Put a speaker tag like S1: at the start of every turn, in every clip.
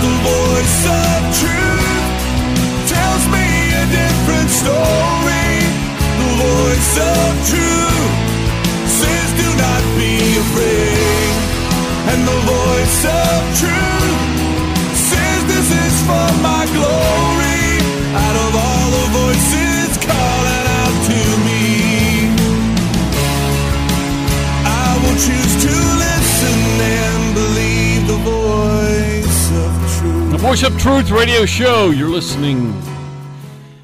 S1: The voice of truth tells me a different story. The voice of truth says, Do not be afraid. And the voice of truth Voice of Truth
S2: radio show. You're listening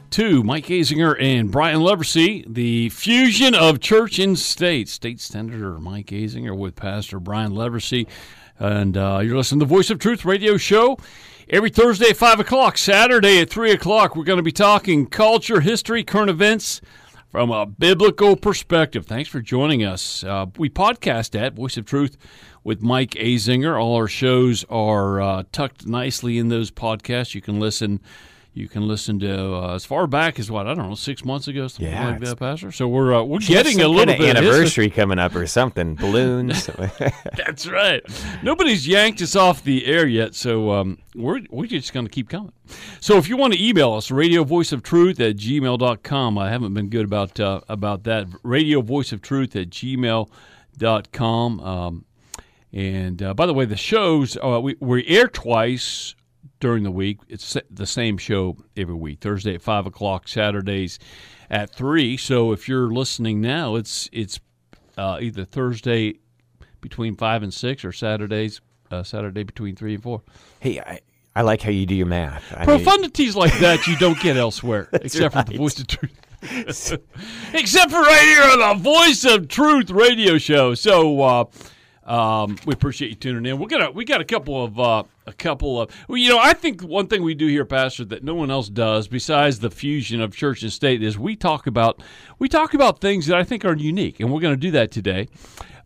S2: to Mike Azinger and Brian Leversey, the fusion of church and state. State Senator Mike Azinger with Pastor Brian Leversey. And uh, you're listening to the Voice of Truth radio show. Every Thursday at 5 o'clock, Saturday at 3 o'clock, we're going to be talking culture, history, current events from a biblical perspective. Thanks for joining us. Uh, we podcast at Voice of Truth with Mike Azinger. All our shows are uh, tucked nicely in those podcasts. You can listen. You can listen to uh, as far back as what I don't know, six months ago, something
S3: Yeah,
S2: like that, Pastor. So we're uh, we're getting a little bit of history.
S3: anniversary coming up or something. Balloons.
S2: That's right. Nobody's yanked us off the air yet, so um, we're, we're just going to keep coming. So if you want to email us, radio voice of truth at gmail.com. I haven't been good about uh, about that. Radio voice of truth at gmail.com. Um, and uh, by the way, the shows, uh, we, we air twice during the week. It's the same show every week Thursday at 5 o'clock, Saturdays at 3. So if you're listening now, it's, it's uh, either Thursday between 5 and 6 or Saturdays, uh, Saturday between 3 and 4.
S3: hey, I, I like how you do your math. I mean,
S2: Profundities like that you don't get elsewhere, except for the. Voice of Truth. except for right here on the Voice of Truth radio show. So uh, um, we appreciate you tuning in. We're gonna we got a couple of uh, a couple of well, you know I think one thing we do here, Pastor, that no one else does besides the fusion of church and state is we talk about we talk about things that I think are unique, and we're going to do that today.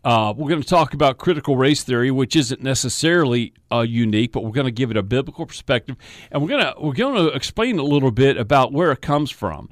S2: Uh, we're going to talk about critical race theory, which isn't necessarily uh, unique, but we're going to give it a biblical perspective, and we're to we're going to explain a little bit about where it comes from,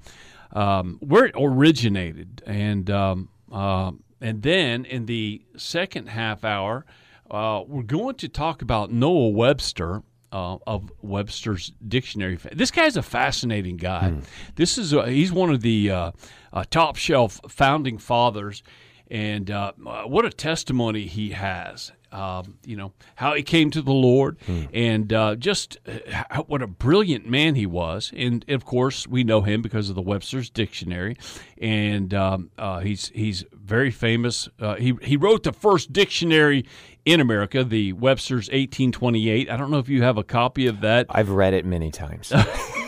S2: um, where it originated, and um, uh, and then in the second half hour, uh, we're going to talk about Noah Webster. Uh, of Webster's dictionary. This guy's a fascinating guy. This is a, he's one of the uh, uh, top shelf founding fathers, and uh, what a testimony he has. Um, you know how he came to the Lord, and uh, just uh, how, what a brilliant man he was. And of course, we know him because of the Webster's Dictionary, and um, uh, he's he's very famous. Uh, he he wrote the first dictionary in America, the Webster's 1828. I don't know if you have a copy of that.
S3: I've read it many times.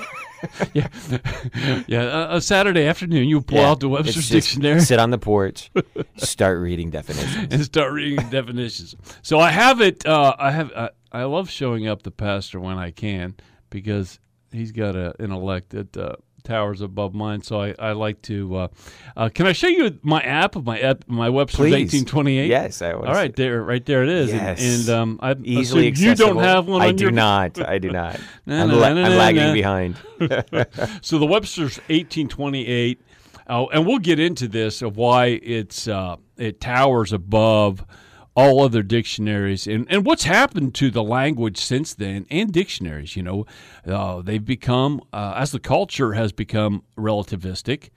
S2: yeah, yeah. A, a Saturday afternoon, you pull
S3: Yeah,
S2: out the Webster's Dictionary.
S3: Sit on the porch, start reading definitions.
S2: and start reading definitions. So I have it. Uh, I have. Uh, I love showing up the pastor when I can because he's got a intellect that uh, towers above mine. So I, I like to. Uh, uh, can I show you my app of my app, my Webster's
S3: Please.
S2: eighteen twenty eight?
S3: Yes, I want
S2: All right, there, right there it is.
S3: Yes.
S2: And, and um, I
S3: Easily
S2: assume you don't have one.
S3: I
S2: on
S3: do
S2: your,
S3: not. I do not.
S2: Na,
S3: I'm, la-
S2: na,
S3: I'm lagging behind.
S2: So the Webster's 1828, uh, and we'll get into this of why it's uh, it towers above all other dictionaries and, and what's happened to the language since then and dictionaries. You know, uh, they've become uh, as the culture has become relativistic.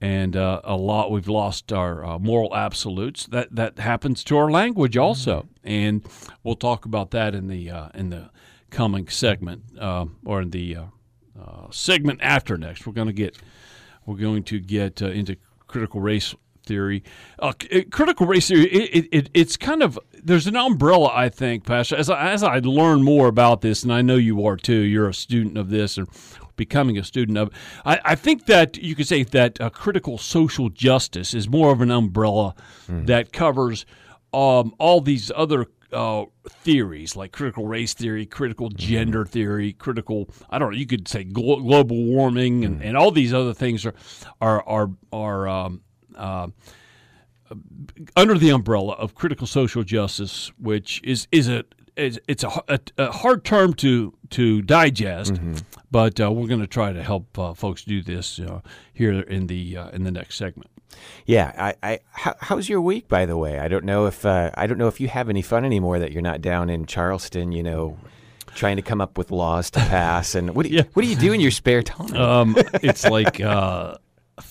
S2: And uh, a lot we've lost our uh, moral absolutes. That that happens to our language also, and we'll talk about that in the uh, in the coming segment uh, or in the uh, uh, segment after next. We're going to get we're going to get uh, into critical race theory. Uh, uh, critical race theory. It, it, it, it's kind of there's an umbrella, I think, Pastor. As I, as I learn more about this, and I know you are too. You're a student of this and becoming a student of. I, I think that you could say that uh, critical social justice is more of an umbrella that covers um, all these other uh, theories like critical race theory, critical gender theory, critical I don't know. You could say glo- global warming and, and all these other things are are are are um, uh, under the umbrella of critical social justice, which is is a is, it's a, a, a hard term to to digest, but uh, we're going to try to help uh, folks do this uh, here in the uh, in the next segment.
S3: Yeah, I, I how, how's your week, by the way? I don't know if uh, I don't know if you have any fun anymore that you're not down in Charleston. You know, trying to come up with laws to pass. And what do you,
S2: Yeah.
S3: what do you do in your spare time?
S2: Um, it's like uh,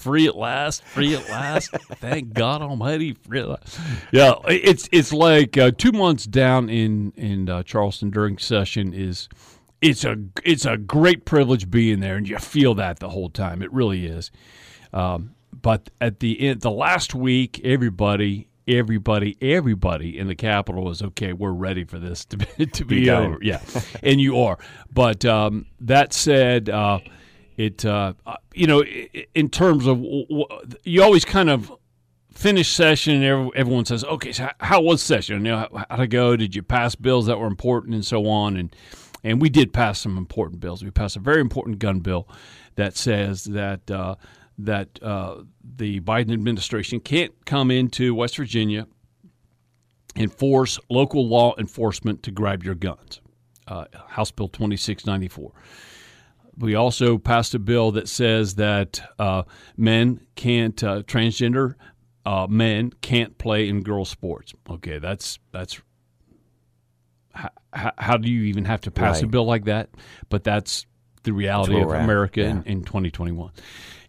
S2: free at last, free at last. Thank God Almighty, free at last. Yeah, it's it's like uh, two months down in in uh, Charleston during session is. It's a it's a great privilege being there, and you feel that the whole time. It really is. Um, but at the end, the last week, everybody, everybody, everybody in the Capitol was okay. We're ready for this to be to be,
S3: done.
S2: over. Yeah, and you are. But um, that said, uh, it uh, uh, you know, in terms of you always kind of finish session and everyone says, okay, so how- was session? You know, how, it go? Did you pass bills that were important and so on? And and we did pass some important bills. We passed a very important gun bill that says that uh, that uh, the Biden administration can't come into West Virginia and force local law enforcement to grab your guns. Uh, House Bill 2694. We also passed a bill that says that uh, men can't, uh, transgender uh, men can't play in girls' sports. Okay, that's that's. How, how do you even have to pass a bill like that? But that's the reality
S3: where
S2: of America in,
S3: yeah.
S2: in 2021,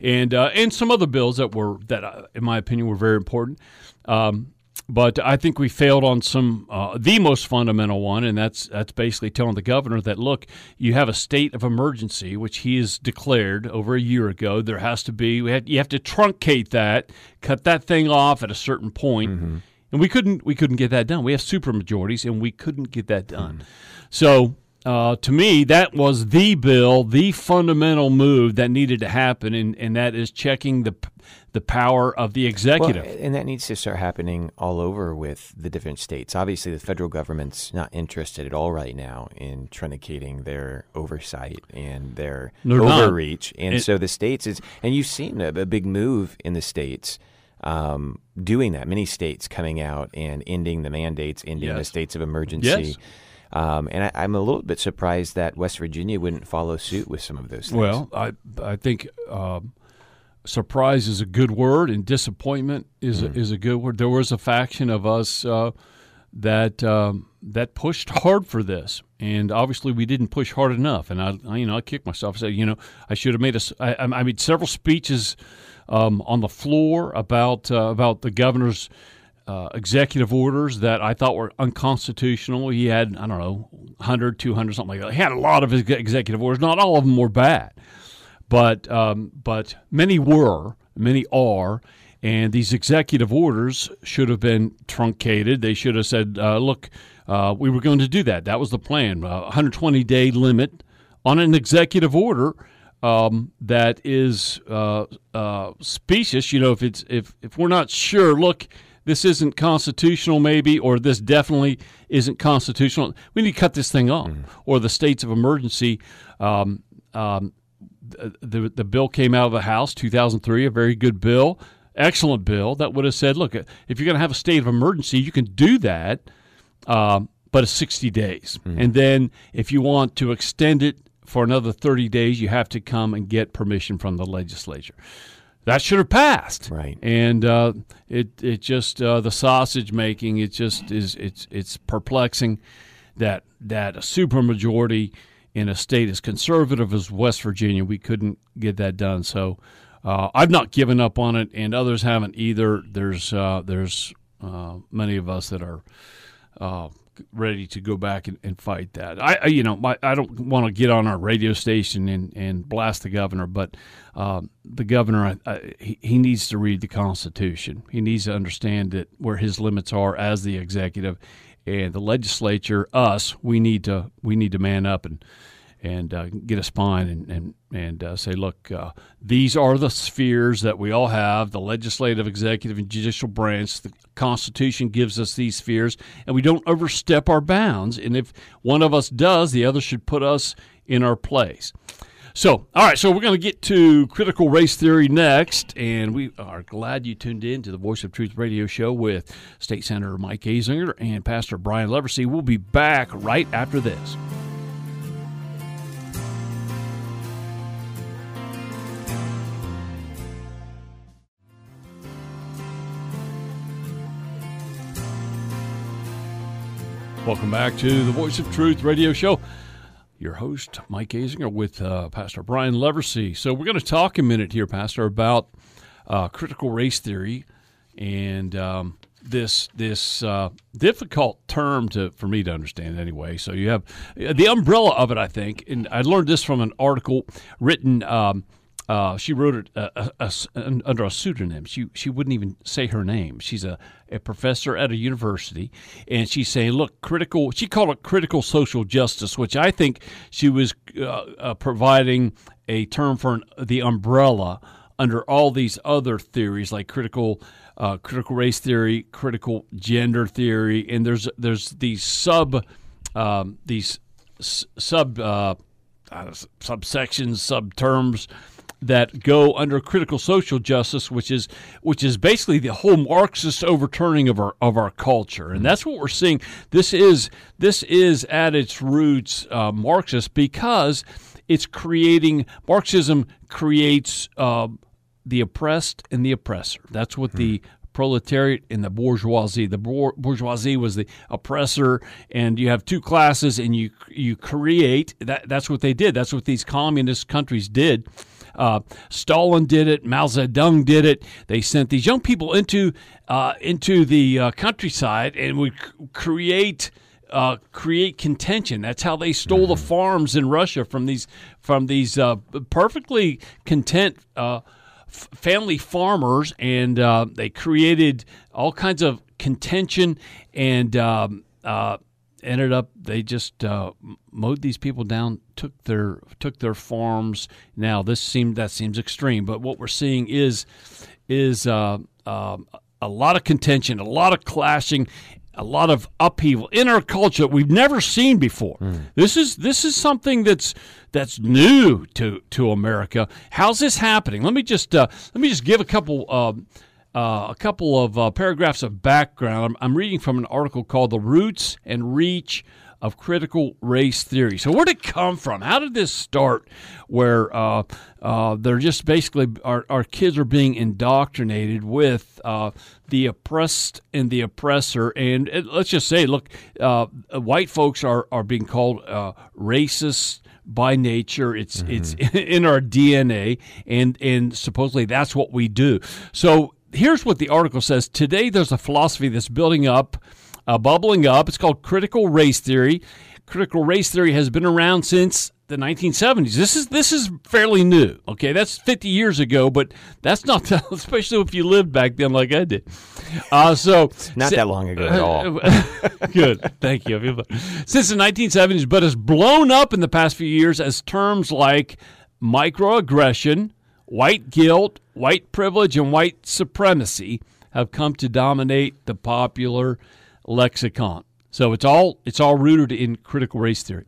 S2: and uh, and some other bills that were that, uh, in my opinion, were very important. Um, but I think we failed on some uh, the most fundamental one, and that's that's basically telling the governor that look, you have a state of emergency, which he has declared over a year ago. There has to be we had, you have to truncate that, cut that thing off at a certain point, and we couldn't we couldn't get that done. We have super majorities, and we couldn't get that done. So. Uh, to me, that was the bill, the fundamental move that needed to happen, and, and that is checking the the power of the
S3: Well,
S2: executive.
S3: and that needs to start happening all over with the different states. Obviously, the federal government's not interested at all right now in truncating their oversight and their
S2: They're not.
S3: overreach. And
S2: It-
S3: so the states is, and you've seen a, a big move in the states um, doing that. Many states coming out and ending the mandates, ending the states of emergency.
S2: Yes.
S3: Um, and I, I'm a little bit surprised that West Virginia wouldn't follow suit with some of those things.
S2: Well, I I think um, surprise is a good word, and disappointment is a, is a good word. There was a faction of us uh, that um, that pushed hard for this, and obviously we didn't push hard enough. And I, I you know I kicked myself. I said, you know, I should have made a. I, I made several speeches um, on the floor about uh, about the governor's. Uh, executive orders that I thought were unconstitutional. He had, I don't know, 100, 200, something like that. He had a lot of his executive orders. Not all of them were bad but um, but many were, many are, and these executive orders should have been truncated. They should have said, uh, "Look, uh, we were going to do that. That was the plan. Uh, 120 day limit on an executive order." Um, that is uh, uh, specious. You know, if it's if if we're not sure, look, this isn't constitutional, maybe, or this definitely isn't constitutional. We need to cut this thing off, or the states of emergency. Um, um, the the bill came out of the House 2003, a very good bill, excellent bill that would have said, look, if you're going to have a state of emergency, you can do that, um, but it's 60 days, and then if you want to extend it for another 30 days, you have to come and get permission from the legislature. That should have passed,
S3: Right.
S2: And uh, it it just uh, the sausage making. It just is it's it's perplexing that that a supermajority in a state as conservative as West Virginia, we couldn't get that done. So uh, I've not given up on it, and others haven't either. There's uh, there's uh, many of us that are uh, ready to go back and, and fight that. I, I you know my, I don't want to get on our radio station and, and blast the governor, but um, the governor I, I, he, he needs to read the Constitution. He needs to understand that where his limits are as the executive, and the legislature, us, we need to we need to man up and and uh, get a spine and and and uh, say, look, uh, these are the spheres that we all have: the legislative, executive, and judicial branch. The Constitution gives us these spheres, and we don't overstep our bounds. And if one of us does, the other should put us in our place. So, all right, so we're going to get to critical race theory next, and we are glad you tuned in to the Voice of Truth radio show with State Senator Mike Azinger and Pastor Brian Leversey. We'll be back right after this. Welcome back to the Voice of Truth radio show. your host, Mike Azinger, with uh, Pastor Brian Leversey. So, we're going to talk a minute here, Pastor, about uh, critical race theory and um, this this uh, difficult term to for me to understand anyway. So, you have the umbrella of it, I think, and I learned this from an article written. Um, uh, she wrote it uh, a, a, under a pseudonym. She she wouldn't even say her name. She's a, a professor at a university, and she's saying, "Look, critical." She called it critical social justice, which I think she was uh, uh providing a term for an, the umbrella under all these other theories like critical uh, critical race theory, critical gender theory, and there's there's these sub um, these sub uh, subsections, sub terms that go under critical social justice, which is which is basically the whole Marxist overturning of our of our culture, and that's what we're seeing. This is this is at its roots uh, Marxist because it's creating Marxism creates uh, the oppressed and the oppressor. That's what the hmm. proletariat and the bourgeoisie. The bourgeoisie was the oppressor, and you have two classes, and you you create that. That's what they did. That's what these communist countries did uh, Stalin did it. Mao Zedong did it. They sent these young people into uh, into the uh, countryside and would create. Uh, create contention. That's how they stole the mm-hmm. farms in Russia from these from these uh, perfectly content uh, f- family farmers, and they created all kinds of contention and um, ended up they just uh, mowed these people down, took their took their farms. Now this seemed that seems extreme, but what we're seeing is is uh, uh, a lot of contention, a lot of clashing, a lot of upheaval in our culture that we've never seen before. Mm. This is this is something that's that's new to to America. How's this happening? Let me just uh, let me just give a couple um, uh, a couple of uh, paragraphs of background. I'm, I'm, reading from an article called The Roots and Reach of Critical Race Theory. So, where did it come from? How did this start where uh, uh they're just basically, our, our kids are being indoctrinated with uh, the oppressed and the oppressor? And let's just say, look, uh, white folks are, are being called racist by nature. It's mm-hmm. it's in our DNA, and and supposedly that's what we do. So here's what the article says Today, there's a philosophy that's building up, uh, bubbling up. It's called critical race theory. Critical race theory has been around since the 1970s. This is this is fairly new. Okay, that's 50 years ago, but that's not especially if you lived back then like I did. Uh, so
S3: not that long ago at all.
S2: good, thank you. Since the 1970s, but has blown up in the past few years as terms like microaggression, white guilt, white privilege, and white supremacy have come to dominate the popular lexicon. So it's all it's all rooted in critical race theory.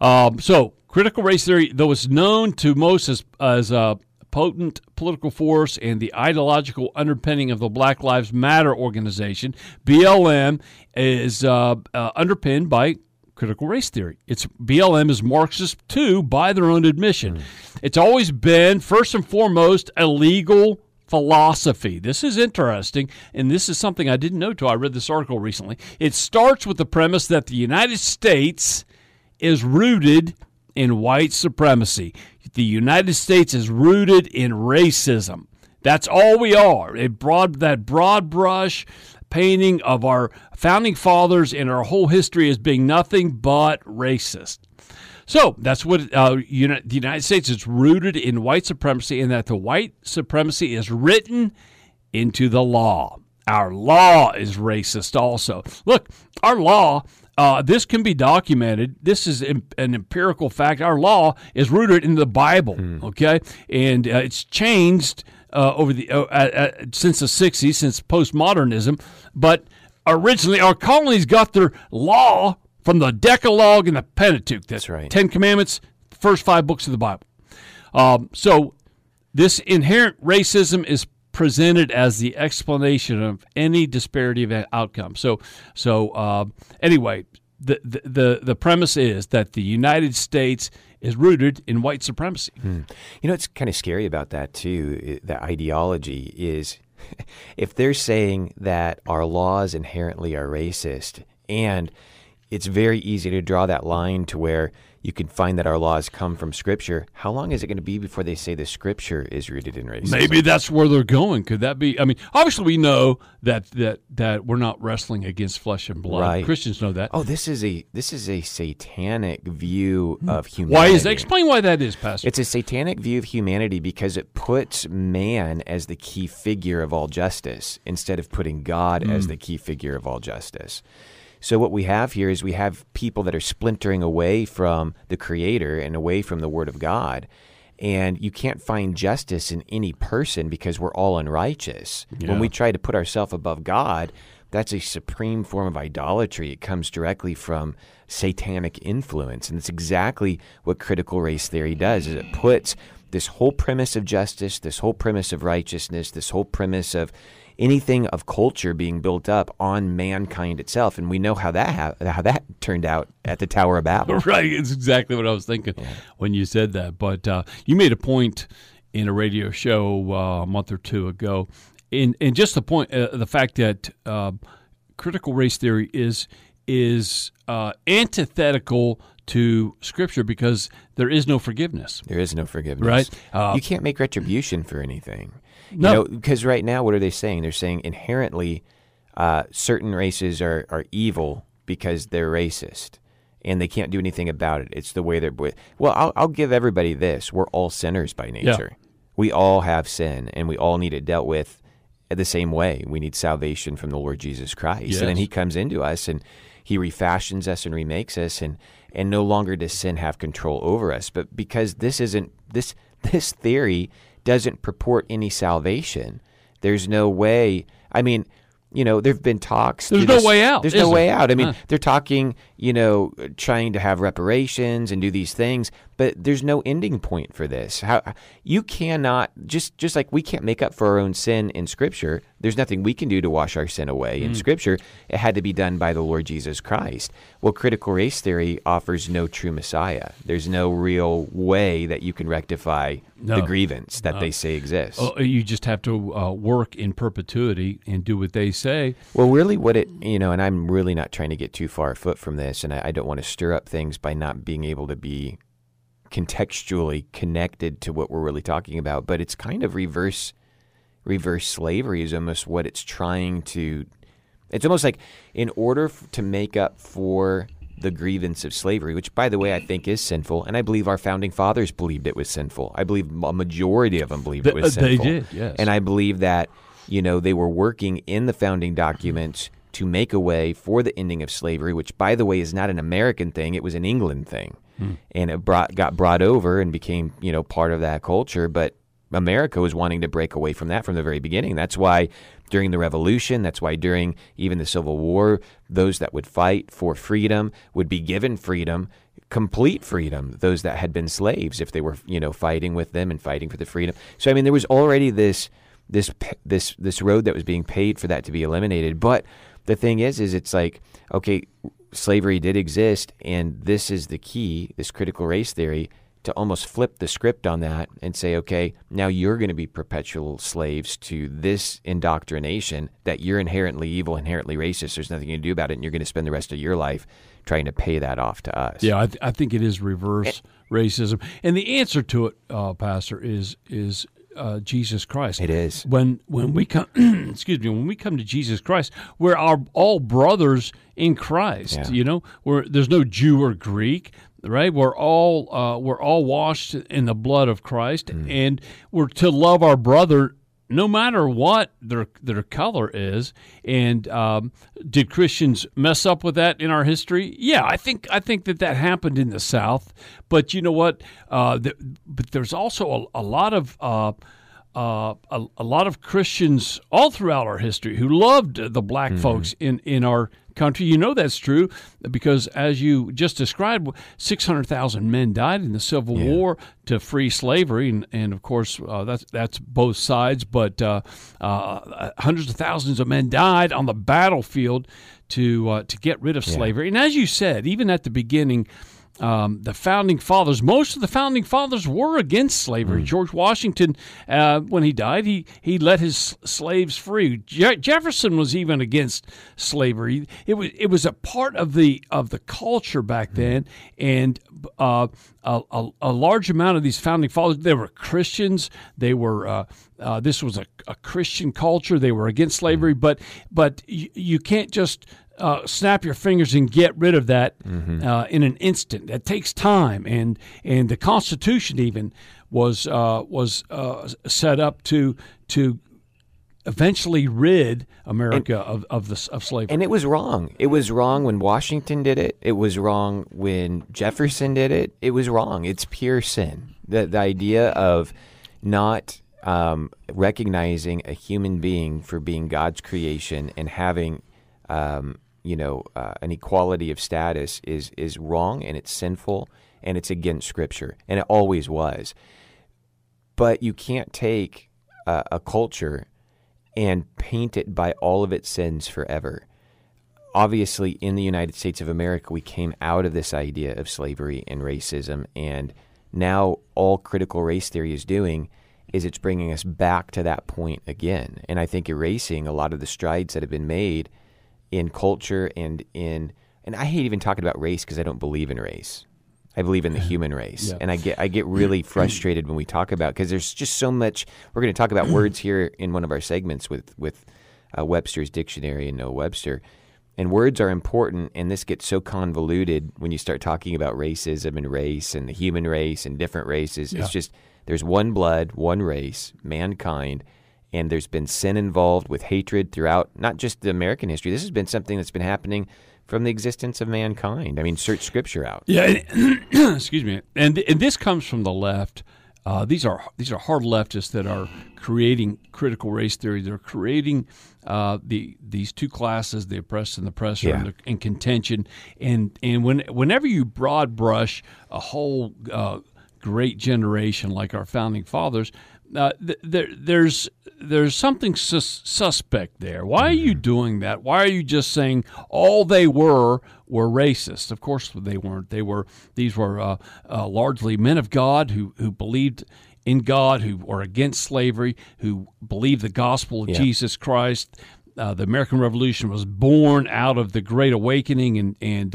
S2: Um, so critical race theory, though it's known to most as as a potent political force and the ideological underpinning of the Black Lives Matter organization, BLM is uh, uh, underpinned by critical race theory. It's BLM is Marxist too, by their own admission. Mm. It's always been first and foremost a legal philosophy. This is interesting, and this is something I didn't know till I read this article recently. It starts with the premise that the United States is rooted in white supremacy. The United States is rooted in racism. That's all we are. It broad that broad brush painting of our founding fathers and our whole history as being nothing but racist. So that's what uh, the United States is rooted in white supremacy, and that the white supremacy is written into the law. Our law is racist, also. Look, our law. Uh, this can be documented. This is an empirical fact. Our law is rooted in the Bible, mm. okay, and uh, it's changed uh, over the uh, uh, since the '60s, since postmodernism. But originally, our colonies got their law from the Decalogue and the Pentateuch.
S3: That's right.
S2: Ten Commandments, first five books of the Bible. Um, so this inherent racism is presented as the explanation of any disparity of outcome. So, so uh, anyway, the, the the premise is that the United States is rooted in white supremacy. Hmm.
S3: You know, it's kind of scary about that too. The ideology is if they're saying that our laws inherently are racist and it's very easy to draw that line to where you can find that our laws come from Scripture. How long is it going to be before they say the Scripture is rooted in racism?
S2: Maybe that's where they're going. Could that be? I mean, obviously we know that that that we're not wrestling against flesh and blood.
S3: Right.
S2: Christians know that.
S3: Oh, this is a this is a satanic view of humanity.
S2: Hmm. why is that? Explain why that is, Pastor.
S3: It's a satanic view of humanity because it puts man as the key figure of all justice instead of putting God
S2: Hmm.
S3: as the key figure of all justice. So what we have here is we have people that are splintering away from the creator and away from the word of God. And you can't find justice in any person because we're all unrighteous.
S2: Yeah.
S3: When we try to put ourselves above God, that's a supreme form of idolatry. It comes directly from satanic influence. And it's exactly what critical race theory does is it puts this whole premise of justice, this whole premise of righteousness, this whole premise of anything of culture being built up on mankind itself. And we know how that ha- how that turned out at the Tower of Babel.
S2: right. It's exactly what I was thinking when you said that. But uh, you made a point in a radio show uh, a month or two ago, in and just the point, uh, the fact that uh, critical race theory is is uh, antithetical to Scripture because there is no forgiveness.
S3: There is no forgiveness.
S2: Right. Uh,
S3: you can't make retribution for anything.
S2: No.
S3: You know, because right now, what are they saying? They're saying inherently uh, certain races are, are evil because they're racist and they can't do anything about it. It's the way they're. Well, I'll, I'll give everybody this. We're all sinners by nature. Yeah. We all have sin and we all need it dealt with the same way. We need salvation from the Lord Jesus Christ. And then He comes into us and He refashions us and remakes us, and and no longer does sin have control over us. But because this isn't this this theory doesn't purport any salvation. There's no way. I mean. You know, there've been talks.
S2: There's no
S3: this-
S2: way out,
S3: There's no
S2: there?
S3: way out. I mean,
S2: Huh.
S3: they're talking, you know, trying to have reparations and do these things, but there's no ending point for this. How you cannot just just like we can't make up for our own sin in Scripture. There's nothing we can do to wash our sin away
S2: Mm.
S3: in Scripture. It had to be done by the Lord Jesus Christ. Well, critical race theory offers no true Messiah. There's no real way that you can rectify
S2: No.
S3: the grievance that they say exists.
S2: Oh, you just have to uh, work in perpetuity and do what they say.
S3: Well, really, what it, you know, and I'm really not trying to get too far afoot from this, and I, I don't want to stir up things by not being able to be contextually connected to what we're really talking about, but it's kind of reverse reverse slavery is almost what it's trying to it's almost like in order f- to make up for the grievance of slavery which by the way I think is sinful and I believe our founding fathers believed it was sinful. I believe a majority of them believed it was
S2: uh, they
S3: sinful.
S2: did, yes.
S3: and I believe that you know they were working in the founding documents to make a way for the ending of slavery which by the way is not an American thing it was an England thing hmm. and it brought got brought over and became you know part of that culture but America was wanting to break away from that from the very beginning. That's why during the Revolution, that's why during even the Civil War, those that would fight for freedom would be given freedom, complete freedom. Those that had been slaves, if they were you know fighting with them and fighting for the freedom. So I mean, there was already this this this this road that was being paid for that to be eliminated. But the thing is, is it's like okay, slavery did exist, and this is the key. This critical race theory to almost flip the script on that and say, okay, now you're going to be perpetual slaves to this indoctrination that you're inherently evil, inherently racist. There's nothing you can do about it, and you're going to spend the rest of your life trying to pay that off to us.
S2: Yeah, I, th- I think it is reverse racism, and the answer to it, uh, Pastor, is is uh, Jesus Christ.
S3: It is.
S2: when when we come, excuse me, when we come to Jesus Christ, we're our all brothers in Christ.
S3: Yeah.
S2: You know, where there's no Jew or Greek. Right, we're all uh, we're all washed in the blood of Christ,
S3: Mm.
S2: and we're to love our brother no matter what their their color is. And um, did Christians mess up with that in our history? Yeah, I think I think that that happened in the South. But you know what? Uh, th- but there's also a, a lot of uh, a, a lot of Christians all throughout our history who loved the black
S3: Mm-hmm.
S2: folks in, in our country. You know that's true because, as you just described, 600,000 men died in the Civil War to free slavery. And, and of course, uh, that's, that's both sides, but uh, uh, hundreds of thousands of men died on the battlefield to, uh, to get rid of slavery. And as you said, even at the beginning, um, the founding fathers, most of the founding fathers were against slavery. George Washington, uh, when he died, he, he let his slaves free. Je- Jefferson was even against slavery. It was it was a part of the of the culture back then, and uh, a, a, a large amount of these founding fathers they were Christians. They were uh, uh, this was a, a Christian culture. They were against slavery, but but you, you can't just uh, snap your fingers and get rid of that uh, in an instant. That takes time, and and the Constitution even was uh, was uh, set up to to eventually rid America of of the of slavery.
S3: And it was wrong. It was wrong when Washington did it. It was wrong when Jefferson did it. It was wrong. It's pure sin. The the idea of not um, recognizing a human being for being God's creation and having um, you know uh, an equality of status is is wrong and it's sinful and it's against Scripture and it always was. But you can't take a, a culture and paint it by all of its sins forever. Obviously, in the United States of America, we came out of this idea of slavery and racism, and now all critical race theory is doing is it's bringing us back to that point again. And I think erasing a lot of the strides that have been made in culture and in, and I hate even talking about race because I don't believe in race. I believe in the human race,
S2: Yeah.
S3: and I get I get really frustrated when we talk about because there's just so much. We're going to talk about words here in one of our segments with with uh, Webster's dictionary and Noah Webster, and words are important. And this gets so convoluted when you start talking about racism and race and the human race and different races.
S2: Yeah.
S3: It's just there's one blood, one race, mankind, and there's been sin involved with hatred throughout not just the American history. This has been something that's been happening from the existence of mankind. I mean, search scripture out.
S2: Yeah, and- excuse me. And and this comes from the left. Uh, these are these are hard leftists that are creating critical race theory. They're creating uh, the these two classes, the oppressed and the oppressor,
S3: Yeah.
S2: the- in contention. And and when whenever you broad brush a whole uh, great generation like our founding fathers, uh, th- there there's there's something sus- suspect there. Why are you doing that? Why are you just saying all they were were racist? Of course they weren't. They were these were uh, uh, largely men of God who who believed in God, who were against slavery, who believed the gospel of
S3: Yeah.
S2: Jesus Christ. Uh, the American Revolution was born out of the Great Awakening, and and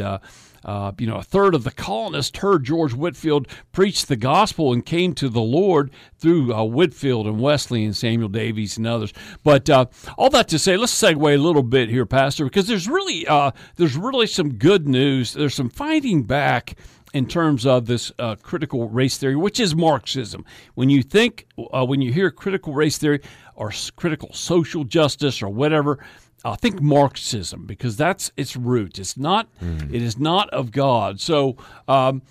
S2: uh, you know a third of the colonists heard George Whitefield preach the gospel and came to the Lord through uh, Whitefield and Wesley and Samuel Davies and others. But uh, all that to say, let's segue a little bit here, Pastor, because there's really uh, there's really some good news. There's some fighting back in terms of this uh, critical race theory, which is Marxism. When you think, uh, when you hear critical race theory or critical social justice or whatever, uh, think Marxism because that's its root. It's not. It is not of God. So. Um,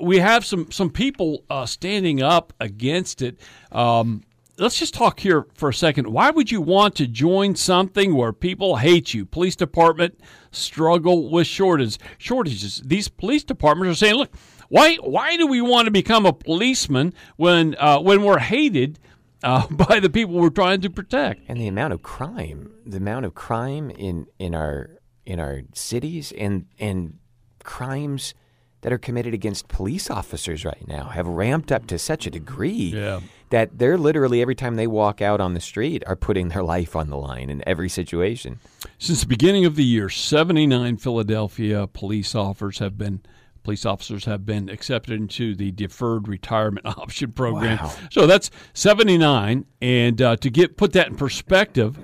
S2: we have some some people uh, standing up against it. Um, let's just talk here for a second. Why would you want to join something where people hate you? Police department struggle with shortages. Shortages. These police departments are saying, "Look, why why do we want to become a policeman when uh, when we're hated uh, by the people we're trying to protect?"
S3: and the amount of crime, the amount of crime in in our in our cities, and and crimes that are committed against police officers right now have ramped up to such a degree
S2: Yeah.
S3: that they're literally every time they walk out on the street are putting their life on the line in every situation.
S2: Since the beginning of the year, 79 Philadelphia police officers have been police officers have been accepted into the deferred retirement option program.
S3: Wow.
S2: So that's 79 and uh, to get put that in perspective,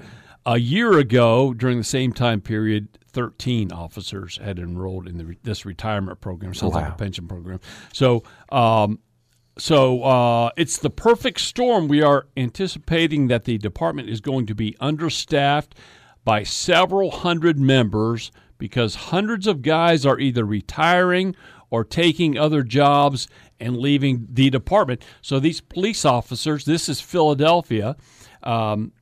S2: a year ago during the same time period 13 officers had enrolled in the, this retirement program. Sounds like a pension program. So um, so uh, it's the perfect storm. We are anticipating that the department is going to be understaffed by several hundred members because hundreds of guys are either retiring or taking other jobs and leaving the department. So these police officers, this is Philadelphia. Um,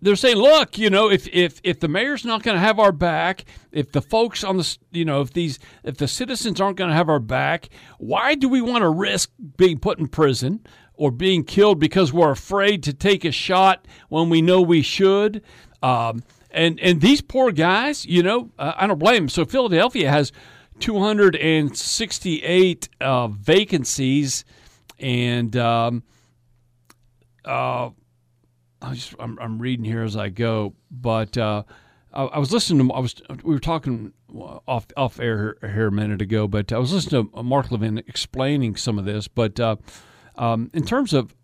S2: they're saying, look, you know, if if if the mayor's not going to have our back, if the folks on the, you know, if these if the citizens aren't going to have our back, why do we want to risk being put in prison or being killed because we're afraid to take a shot when we know we should? Um, and and these poor guys, you know, uh, I don't blame them. So Philadelphia has 268 uh, vacancies, and um, uh, I just, I'm, I'm reading here as I go, but uh, I, I was listening to I was we were talking off off air here a minute ago, but I was listening to Mark Levin explaining some of this. But uh, um, in terms of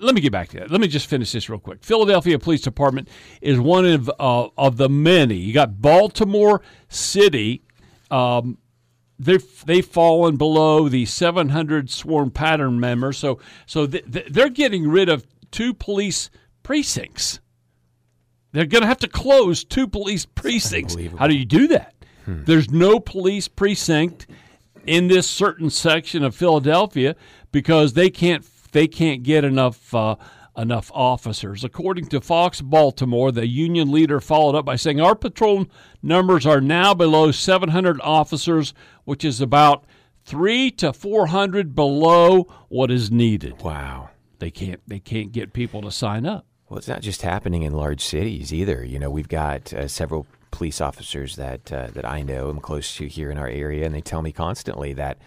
S2: let me get back to that. Let me just finish this real quick. Philadelphia Police Department is one of uh, of the many. You got Baltimore City. Um, they've they've fallen below the 700 sworn pattern members. So so th- th- they're getting rid of two police precincts. They're going to have to close two police precincts. How do you do that? Hmm. There's no police precinct in this certain section of Philadelphia because they can't they can't get enough uh, enough officers. According to Fox Baltimore, the union leader followed up by saying our patrol numbers are now below 700 officers, which is about 3 to 400 below what is needed.
S3: Wow.
S2: They can't they can't get people to sign up.
S3: Well, it's not just happening in large cities either. You know, we've got uh, several police officers that uh, that I know I'm close to here in our area, and they tell me constantly that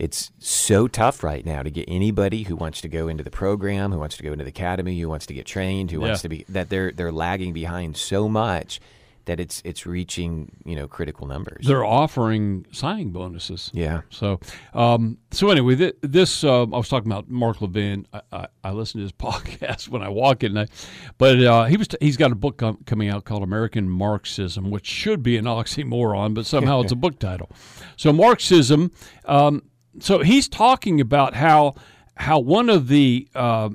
S3: it's so tough right now to get anybody who wants to go into the program, who wants to go into the academy, who wants to get trained, who yeah. wants to be that they're they're lagging behind so much that it's it's reaching you know critical numbers.
S2: They're offering signing bonuses.
S3: Yeah.
S2: So um, so anyway, th- this uh, I was talking about Mark Levin. I, I, I listen to his podcast when I walk in, I, but uh, he was t- he's got a book com- coming out called American Marxism, which should be an oxymoron, but somehow it's a book title. So Marxism. Um, so he's talking about how how one of the uh,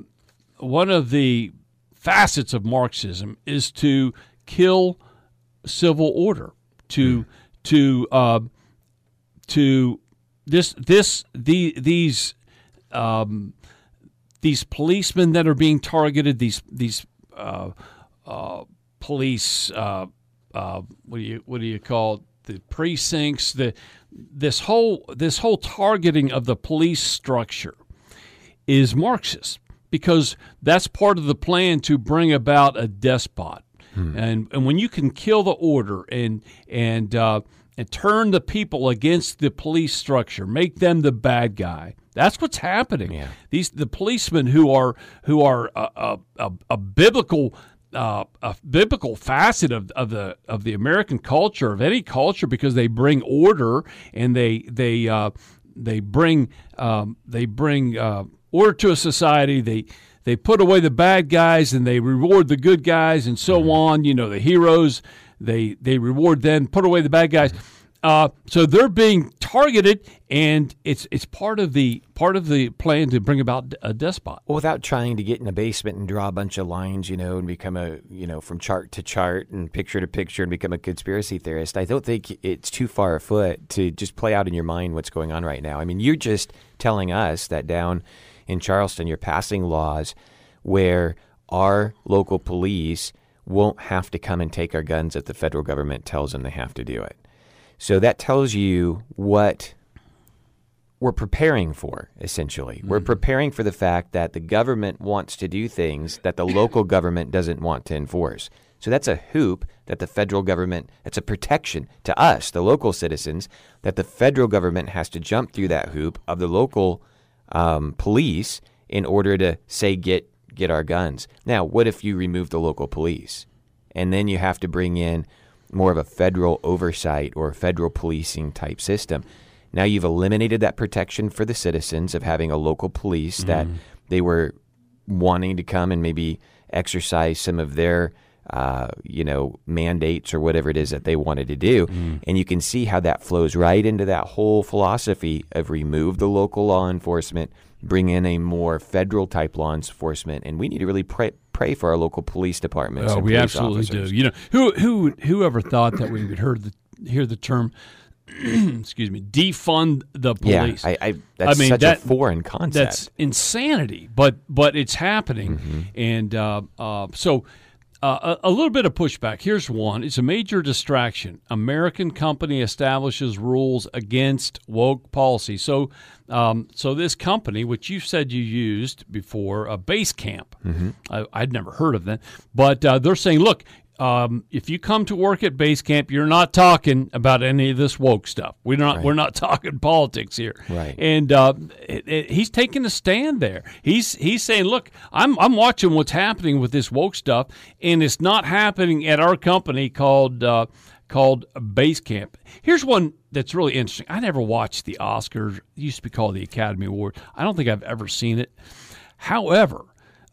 S2: one of the facets of Marxism is to kill civil order to mm. to uh, to this this the these um, these policemen that are being targeted these these uh, uh, police uh, uh, what do you what do you call the precincts the this whole this whole targeting of the police structure is Marxist because that's part of the plan to bring about a despot Hmm. And and when you can kill the order and and uh, and turn the people against the police structure, make them the bad guy. That's what's happening.
S3: Yeah.
S2: These the policemen who are who are a, a, a biblical uh, a biblical facet of, of the of the American culture of any culture because they bring order and they they uh, they bring um, they bring uh, order to a society. They they put away the bad guys and they reward the good guys and so mm-hmm. on. You know, the heroes they they reward them, put away the bad guys. Uh, so they're being targeted, and it's it's part of the part of the plan to bring about a despot.
S3: Well, without trying to get in a basement and draw a bunch of lines, you know, and become a you know from chart to chart and picture to picture and become a conspiracy theorist. I don't think it's too far afoot to just play out in your mind what's going on right now. I mean, you're just telling us that down in Charleston, you're passing laws where our local police won't have to come and take our guns if the federal government tells them they have to do it. So that tells you what we're preparing for, essentially. Mm-hmm. We're preparing for the fact that the government wants to do things that the local government doesn't want to enforce. So that's a hoop that the federal government, that's a protection to us, the local citizens, that the federal government has to jump through that hoop of the local um, police in order to say get get our guns. Now, what if you remove the local police, and then you have to bring in more of a federal oversight or federal policing type system? Now you've eliminated that protection for the citizens of having a local police mm. that they were wanting to come and maybe exercise some of their uh, you know, mandates or whatever it is that they wanted to do. Mm. And you can see how that flows right into that whole philosophy of remove the local law enforcement, bring in a more federal type law enforcement, and we need to really pray, pray for our local police departments.
S2: Oh, we absolutely
S3: officers.
S2: do. You know, who who whoever thought that we would hear the hear the term. excuse me, defund the police.
S3: Yeah, I, I that's I mean, such that, a foreign concept.
S2: That's insanity, but but it's happening, mm-hmm. and uh, uh, so uh, a, a, little bit of pushback. Here's one. It's a major distraction. American company establishes rules against woke policy. So, um, so this company, which you said you used before, a Basecamp. Mm-hmm. I, would never heard of them, but uh, they're saying, look, um, if you come to work at Basecamp, you're not talking about any of this woke stuff. We're not.
S3: Right.
S2: We're not talking politics here.
S3: Right.
S2: And uh, it, it, he's taking a stand there. He's he's saying, look, I'm I'm watching what's happening with this woke stuff, and it's not happening at our company called uh, called Basecamp. Here's one that's really interesting. I never watched the Oscars. It used to be called the Academy Award. I don't think I've ever seen it. However,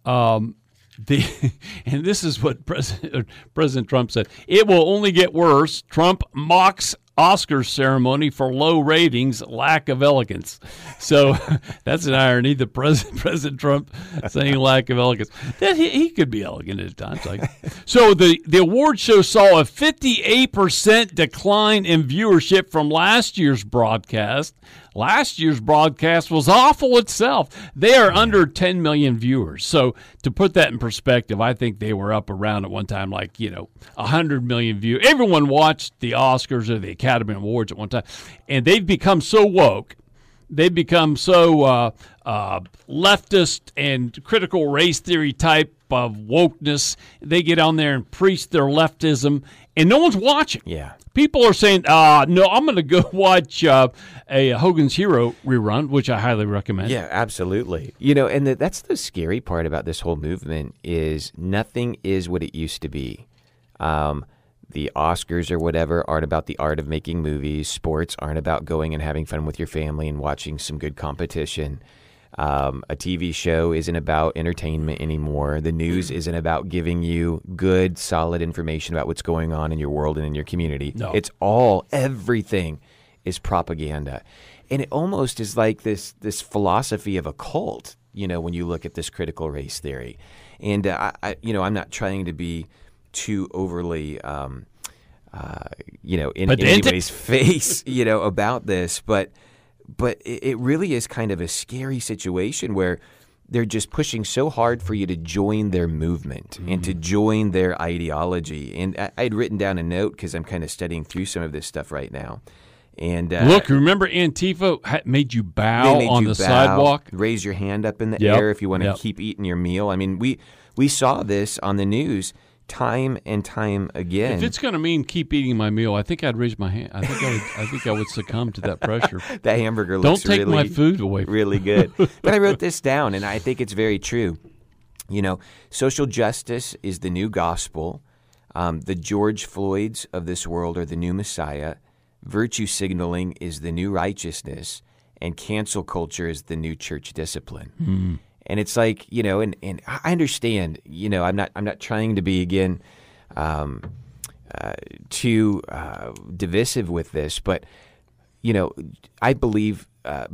S2: um, the and this is what President uh, President Trump said. It will only get worse. Trump mocks Oscars ceremony for low ratings, lack of elegance. So that's an irony. The president, President Trump, saying lack of elegance. That he, he could be elegant at times. Like so, the the award show saw a fifty eight percent decline in viewership from last year's broadcast. Last year's broadcast was awful itself. They are under 10 million viewers. So, to put that in perspective, I think they were up around at one time like, you know, 100 million viewers. Everyone watched the Oscars or the Academy Awards at one time, and they've become so woke. They've become so uh, uh, leftist and critical race theory type of wokeness. They get on there and preach their leftism, and no one's watching.
S3: Yeah.
S2: People are saying, uh, no, I'm going to go watch uh, a Hogan's Hero rerun, which I highly recommend.
S3: Yeah, absolutely. You know, and the, that's the scary part about this whole movement is nothing is what it used to be. Um, the Oscars or whatever aren't about the art of making movies. Sports aren't about going and having fun with your family and watching some good competition. Um, a TV show isn't about entertainment anymore. The news isn't about giving you good, solid information about what's going on in your world and in your community.
S2: No.
S3: It's all, everything is propaganda. And it almost is like this, this philosophy of a cult, you know, when you look at this critical race theory. And, uh, I, I, you know, I'm not trying to be too overly, um, uh, you know, in, in anybody's face, you know, about this, but but it, it really is kind of a scary situation where they're just pushing so hard for you to join their movement and to join their ideology. And I, I'd written down a note because I'm kind of studying through some of this stuff right now. And uh,
S2: Look, remember Antifa made you bow
S3: made
S2: on
S3: you
S2: the
S3: bow,
S2: sidewalk?
S3: raise your hand up in the
S2: Yep,
S3: air if you want to
S2: yep.
S3: keep eating your meal. I mean, we we saw this on the news time and time again.
S2: If it's going to mean keep eating my meal, I think I'd raise my hand. I think I would. I think I would succumb to that pressure.
S3: that hamburger
S2: Don't take
S3: really,
S2: my food away.
S3: Really good. but I wrote this down, and I think it's very true. You know, social justice is the new gospel. Um, the George Floyds of this world are the new Messiah. Virtue signaling is the new righteousness, and cancel culture is the new church discipline. And it's like you know, and, and I understand. You know, I'm not I'm not trying to be again um, uh, too uh, divisive with this, but you know, I believe uh,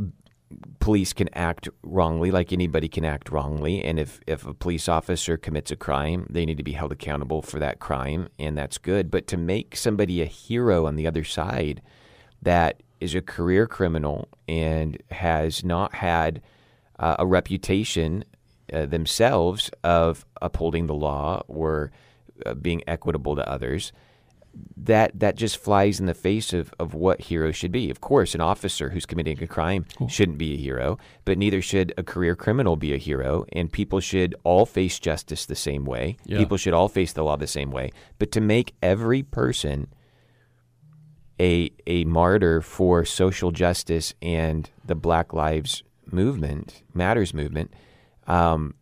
S3: police can act wrongly, like anybody can act wrongly. And if, if a police officer commits a crime, they need to be held accountable for that crime, and that's good. But to make somebody a hero on the other side that is a career criminal and has not had uh, a reputation uh, themselves of upholding the law or uh, being equitable to others, that that just flies in the face of, of what heroes should be. Of course, an officer who's committing a crime shouldn't be a hero, but neither should a career criminal be a hero. And people should all face justice the same way.
S2: Yeah.
S3: People should all face the law the same way. But to make every person a a martyr for social justice and the Black Lives movement, Matters movement, um,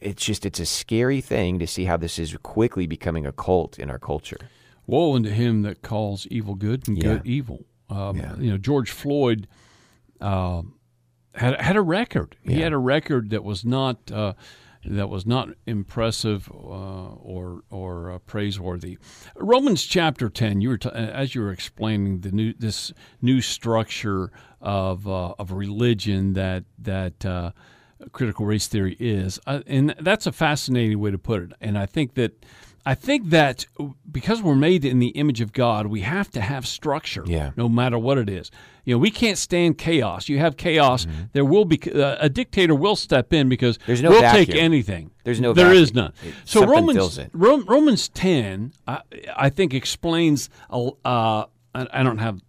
S3: it's just it's a scary thing to see how this is quickly becoming a cult in our culture.
S2: Woe unto him that calls evil good and
S3: Yeah.
S2: good evil. Um,
S3: Yeah.
S2: You know, George Floyd um had had a record. He had a record that was not uh, that was not impressive uh, or or uh, praiseworthy. Romans chapter ten. You were t- as you were explaining the new this new structure of uh, of religion that that. Uh, critical race theory is, uh, and that's a fascinating way to put it. And I think that I think that because we're made in the image of God, we have to have structure,
S3: Yeah.
S2: no matter what it is. You know, we can't stand chaos. You have chaos, there will be uh, a dictator will step in because
S3: Mm-hmm. There's no
S2: we'll take anything.
S3: There's no
S2: There is
S3: vacuum.
S2: none.
S3: It-
S2: so Romans
S3: fills it.
S2: Rom- Romans ten, I, I think explains. a- Uh, I, I don't have.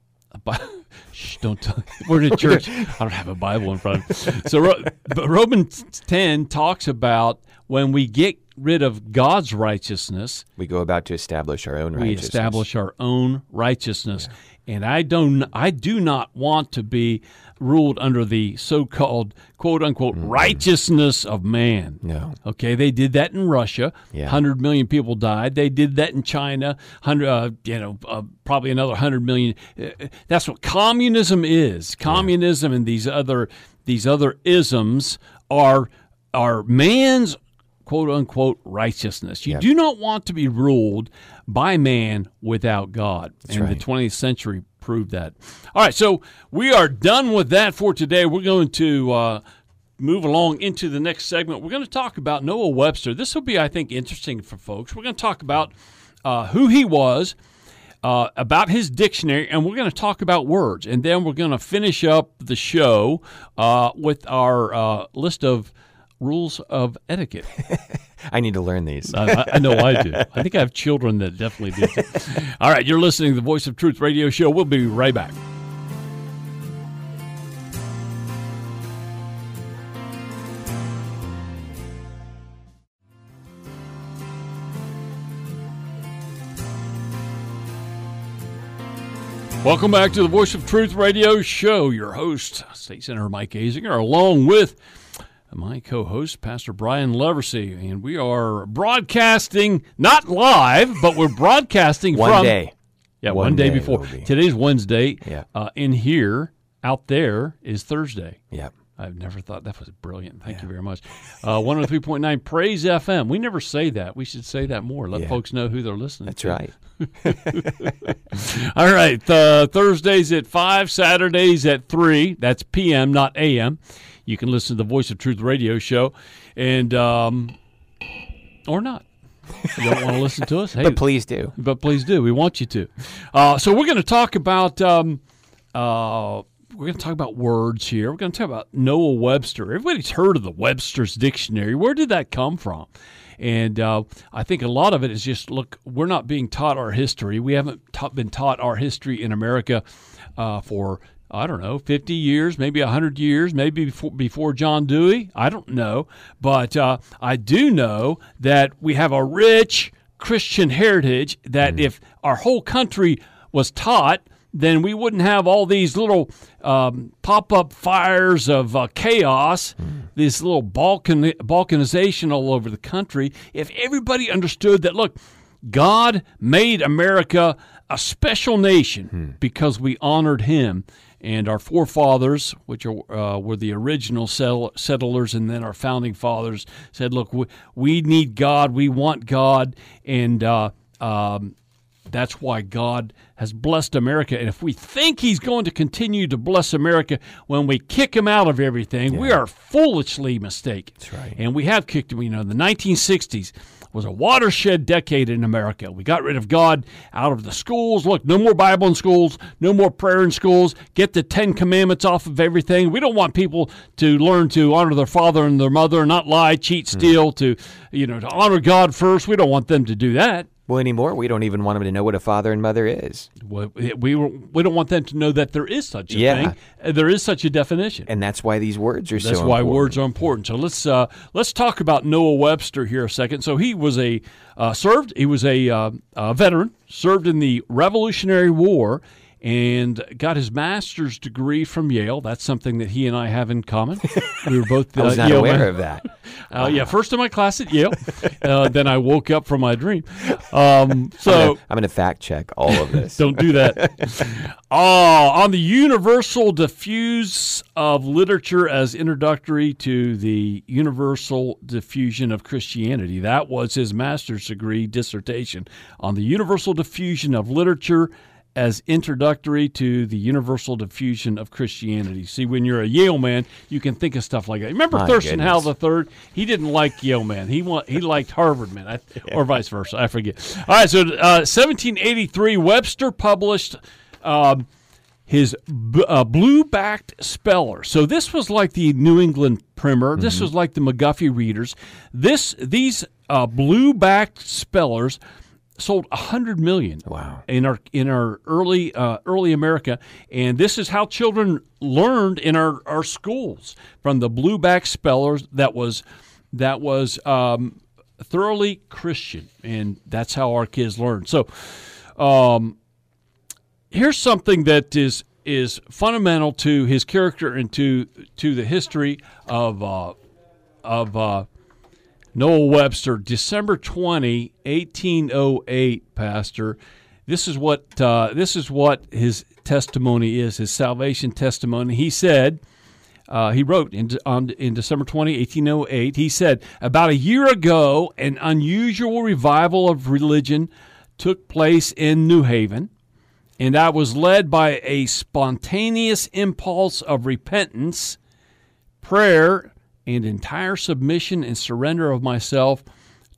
S2: Shh, don't tell. We're in a church. I don't have a Bible in front. of me. So, but Romans ten talks about when we get rid of God's righteousness,
S3: We go about to establish our own righteousness.
S2: we establish our own righteousness. And I don't I do not want to be ruled under the so-called quote unquote righteousness of man.
S3: No.
S2: Okay, they did that in Russia.
S3: Yeah.
S2: 100 million people died. They did that in China. 100 uh, you know, uh, probably another 100 million. Uh, That's what communism is. Communism and these other these other isms are are man's quote unquote righteousness. You
S3: Yep.
S2: do not want to be ruled by man without God. and
S3: right.
S2: the 20th century proved that. All right, so we are done with that for today. We're going to uh, move along into the next segment. We're going to talk about Noah Webster. This will be, I think, interesting for folks. We're going to talk about uh, who he was. Uh, about his dictionary, and we're going to talk about words, and then we're going to finish up the show uh, with our uh, list of rules of etiquette.
S3: I need to learn these.
S2: I, I know I do. I think I have children that definitely do. All right, you're listening to the Voice of Truth radio show. We'll be right back. Welcome back to the Voice of Truth radio show. Your host, State Senator Mike Azinger, along with my co-host pastor brian leversey and we are broadcasting not live but we're broadcasting
S3: One
S2: from
S3: day.
S2: yeah one,
S3: One
S2: day,
S3: day
S2: before
S3: be.
S2: today's wednesday
S3: Yeah.
S2: uh, in here out there is thursday
S3: Yep.
S2: I've never thought that was brilliant. Thank you very much. Uh, 103.9 Praise FM. We never say that. We should say that more. Let
S3: Yeah.
S2: folks know who they're listening to.
S3: That's
S2: to.
S3: right.
S2: All right. Uh, Thursdays at 5, Saturdays at 3. That's PM, not AM. You can listen to the Voice of Truth radio show and, um, or not. You don't want to listen to us? Hey,
S3: But please do.
S2: but please do. We want you to. Uh, so we're going to talk about um, uh, we're going to talk about words here. We're going to talk about Noah Webster. Everybody's heard of the Webster's Dictionary. Where did that come from? And uh, I think a lot of it is just look, we're not being taught our history. We haven't ta- been taught our history in America uh, for I don't know, 50 years, maybe 100 years, maybe before, before John Dewey. I don't know. But uh, I do know that we have a rich Christian heritage that if our whole country was taught, then we wouldn't have all these little um, pop up fires of uh, chaos, this little Balkan, balkanization all over the country. If everybody understood that, look, God made America a special nation because we honored Him. And our forefathers, which are, uh, were the original settle- settlers, and then our founding fathers said, "Look, we, we need God. We want God." And uh, um, that's why God has blessed America. And if we think He's going to continue to bless America when we kick Him out of everything, we are foolishly mistaken. That's
S3: right.
S2: And we have kicked Him. You know, in the 1960s was a watershed decade in America. We got rid of God out of the schools. Look, no more Bible in schools, no more prayer in schools. Get the Ten Commandments off of everything. We don't want people to learn to honor their father and their mother, not lie, cheat, hmm. steal, to you know, to honor God first. We don't want them to do that.
S3: Well, anymore, we don't even want them to know what a father and mother is.
S2: We, we, we don't want them to know that there is such a
S3: Yeah.
S2: thing. Uh, There is such a definition.
S3: And that's why these words are
S2: That's
S3: so
S2: why
S3: important.
S2: words are important. So let's uh, let's talk about Noah Webster here a second. So he was a uh, served. He was a, uh, a veteran. Served in the Revolutionary War. And got his master's degree from Yale. That's something that he and I have in common. We were both
S3: I was
S2: uh,
S3: not
S2: Yale
S3: aware
S2: men.
S3: of that.
S2: Uh, yeah, first in my class at Yale. uh, then I woke up from my dream. Um, so
S3: I'm going to fact check all of this.
S2: don't do that. oh, on the universal diffuse of literature as introductory to the universal diffusion of Christianity. That was his master's degree dissertation on the universal diffusion of literature as introductory to the universal diffusion of Christianity. See, when you're a Yale man, you can think of stuff like that. Remember
S3: My
S2: Thurston Howell the third? He didn't like Yale man. He want, he liked Harvard man, I, or vice versa. I forget. All right, so uh, 1783, Webster published. Um, his b- uh, blue-backed speller. So this was like the New England Primer. This was like the McGuffey readers. This these uh, blue-backed spellers sold hundred million.
S3: Wow.
S2: In our in our early uh, early America, and this is how children learned in our, our schools from the blueback spellers. That was that was um, thoroughly Christian, and that's how our kids learn. So, um, here's something that is is fundamental to his character and to to the history of uh, of uh, Noah Webster, December 20, 1808, Pastor. This is what uh, this is what his testimony is, his salvation testimony. He said, uh, he wrote in, on, in December 20, 1808, he said, About a year ago, an unusual revival of religion took place in New Haven, and I was led by a spontaneous impulse of repentance, prayer, and entire submission and surrender of myself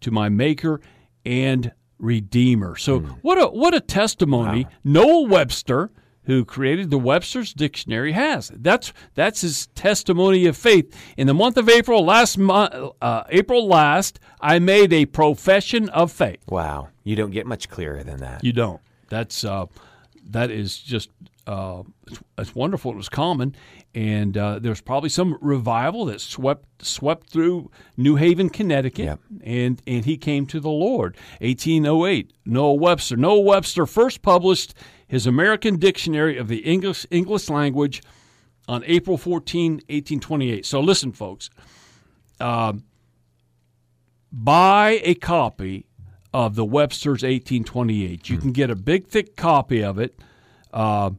S2: to my Maker and Redeemer. So, what a what a testimony Noah Webster, who created the Webster's Dictionary, has. That's that's his testimony of faith. In the month of April last month, uh, April last, I made a profession of faith.
S3: Wow. You don't get much clearer than that.
S2: You don't. That's uh, that is just uh, it's, it's wonderful. It was common, and uh, there was probably some revival that swept swept through New Haven, Connecticut,
S3: Yep.
S2: and and he came to the Lord. 1808. Noah Webster. Noah Webster first published his American Dictionary of the English English language on April 14, 1828. So listen, folks. Um, buy a copy of the Webster's 1828. You can get a big, thick copy of it, uh,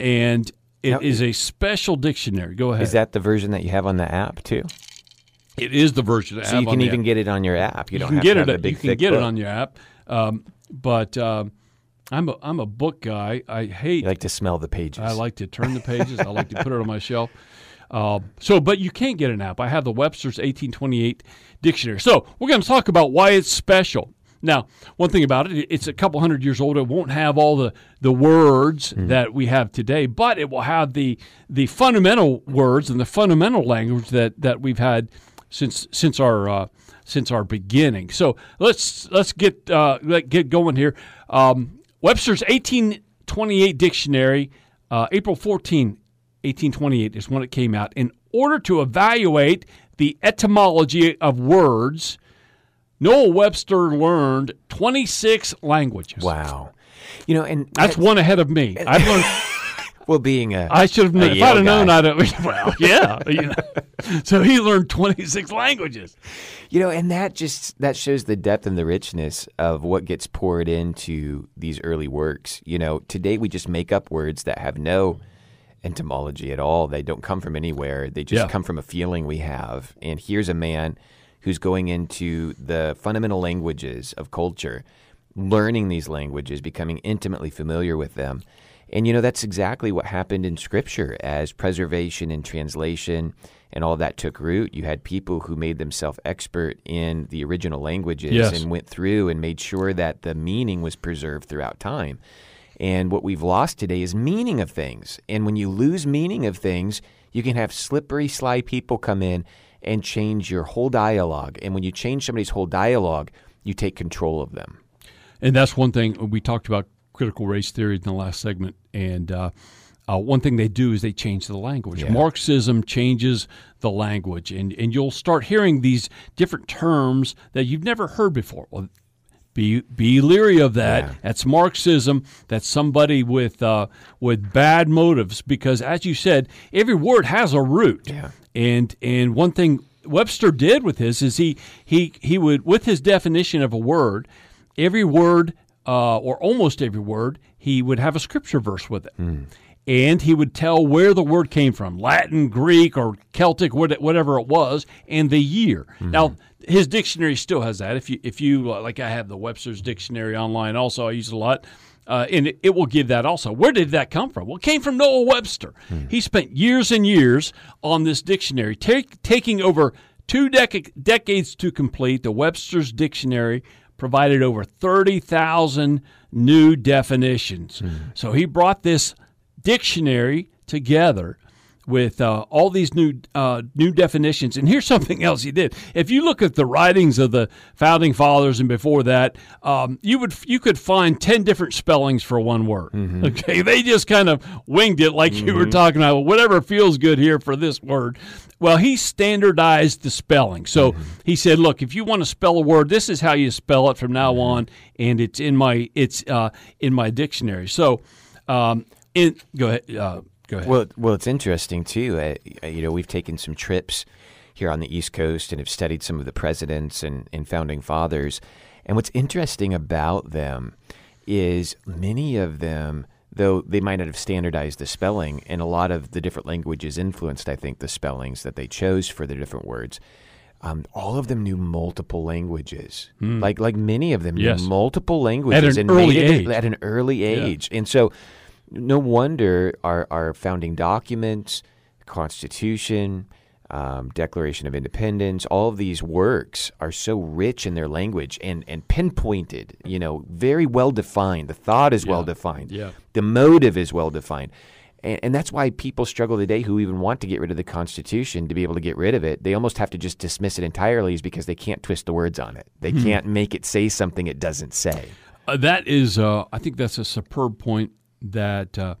S2: and it is
S3: Now-
S2: a special dictionary. Go ahead.
S3: Is that the version that you have on the app too?
S2: it is the version.
S3: So
S2: have
S3: you
S2: on
S3: can
S2: the
S3: even
S2: app.
S3: get it on your app. You,
S2: you
S3: don't
S2: can
S3: have
S2: get
S3: to
S2: it.
S3: have the big
S2: you can get
S3: book.
S2: it on your app. Um, but um, I'm a I'm a book guy. I hate
S3: You like to smell the pages.
S2: I like to turn the pages. I like to put it on my shelf. Uh, so, but you can't get an app. I have the Webster's 1828 dictionary. So, we're going to talk about why it's special. Now, one thing about it, it's a couple hundred years old. It won't have all the, the words that we have today, but it will have the the fundamental words and the fundamental language that, that we've had since since our uh, since our beginning. So let's let's get uh, let get going here. Um, Webster's 1828 dictionary, uh, April 14, 1828 is when it came out. In order to evaluate the etymology of words, Noah Webster learned 26 languages.
S3: wow. You know, and
S2: That's one ahead of me. I've learned.
S3: well, being a
S2: I should have known. If I'd have known. I'd have. Well, yeah. you know. So he learned 26 languages.
S3: You know, and that just that shows the depth and the richness of what gets poured into these early works. You know, today we just make up words that have no etymology at all. They don't come from anywhere. They just
S2: Yeah.
S3: come from a feeling we have. And here's a man who's going into the fundamental languages of culture, learning these languages, becoming intimately familiar with them. And you know, that's exactly what happened in Scripture as preservation and translation and all that took root. You had people who made themselves expert in the original languages
S2: Yes.
S3: and went through and made sure that the meaning was preserved throughout time. And what we've lost today is meaning of things. And when you lose meaning of things, you can have slippery, sly people come in and change your whole dialogue. And when you change somebody's whole dialogue, you take control of them.
S2: And that's one thing we talked about critical race theory in the last segment. And uh, uh, one thing they do is they change the language. Marxism changes the language, and, and you'll start hearing these different terms that you've never heard before. Well, be be leery of that.
S3: Yeah.
S2: That's Marxism. That's somebody with uh, with bad motives. Because as you said, every word has a root.
S3: Yeah.
S2: And and one thing Webster did with his is he he he would with his definition of a word, every word uh, or almost every word he would have a scripture verse with it. And he would tell where the word came from Latin, Greek, or Celtic, whatever it was, and the year. Now, his dictionary still has that. If you, if you like, I have the Webster's Dictionary online also, I use it a lot. Uh, and it, it will give that also. Where did that come from? Well, it came from Noah Webster. He spent years and years on this dictionary, take, taking over two dec- decades to complete. The Webster's Dictionary provided over 30,000 new definitions. So he brought this dictionary together with uh, all these new uh, new definitions. And here's something else he did. If you look at the writings of the founding fathers and before that, um, you would you could find ten different spellings for one word. Okay, they just kind of winged it like you were talking about. Whatever feels good here for this word. Well, he standardized the spelling. So he said, "Look, if you want to spell a word, this is how you spell it from now on, and it's in my it's uh, in my dictionary." So, um, in go ahead, uh, go ahead.
S3: Well, well, it's interesting too. Uh, you know, we've taken some trips here on the East Coast and have studied some of the presidents and, and founding fathers. And what's interesting about them is many of them, though they might not have standardized the spelling, and a lot of the different languages influenced, I think, the spellings that they chose for the different words. Um, all of them knew multiple languages, like like many of them
S2: Hmm. Yes.
S3: knew multiple languages at
S2: an
S3: and made
S2: early
S3: it
S2: age.
S3: at an early age. And so, no wonder our, our founding documents, Constitution, um, Declaration of Independence, all of these works are so rich in their language and, and pinpointed, you know, very well defined. The thought is well defined.
S2: Yeah.
S3: The motive is well defined. And, and that's why people struggle today who even want to get rid of the Constitution to be able to get rid of it. They almost have to just dismiss it entirely is because they can't twist the words on it. They
S2: Hmm.
S3: can't make it say something it doesn't say.
S2: Uh, that is, uh, I think that's a superb point. That uh,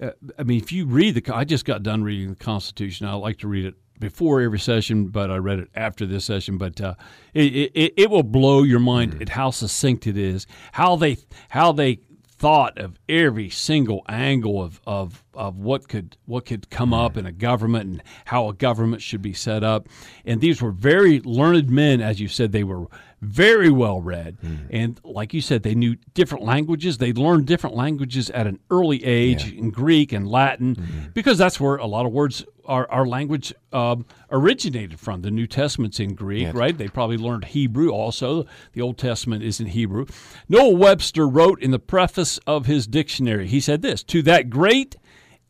S2: uh, I mean, if you read the, I just got done reading the Constitution. I like to read it before every session, but I read it after this session. But uh, it, it it will blow your mind at how succinct it is, how they how they thought of every single angle of, of, of what could what could come up in a government and how a government should be set up. And these were very learned men, as you said, they were very well read. And like you said, they knew different languages. They learned different languages at an early age in Greek and Latin, because that's where a lot of words our, our language um, originated from. The New Testament's in Greek, right? They probably learned Hebrew also. The Old Testament is in Hebrew. Noah Webster wrote in the preface of his dictionary, he said this To that great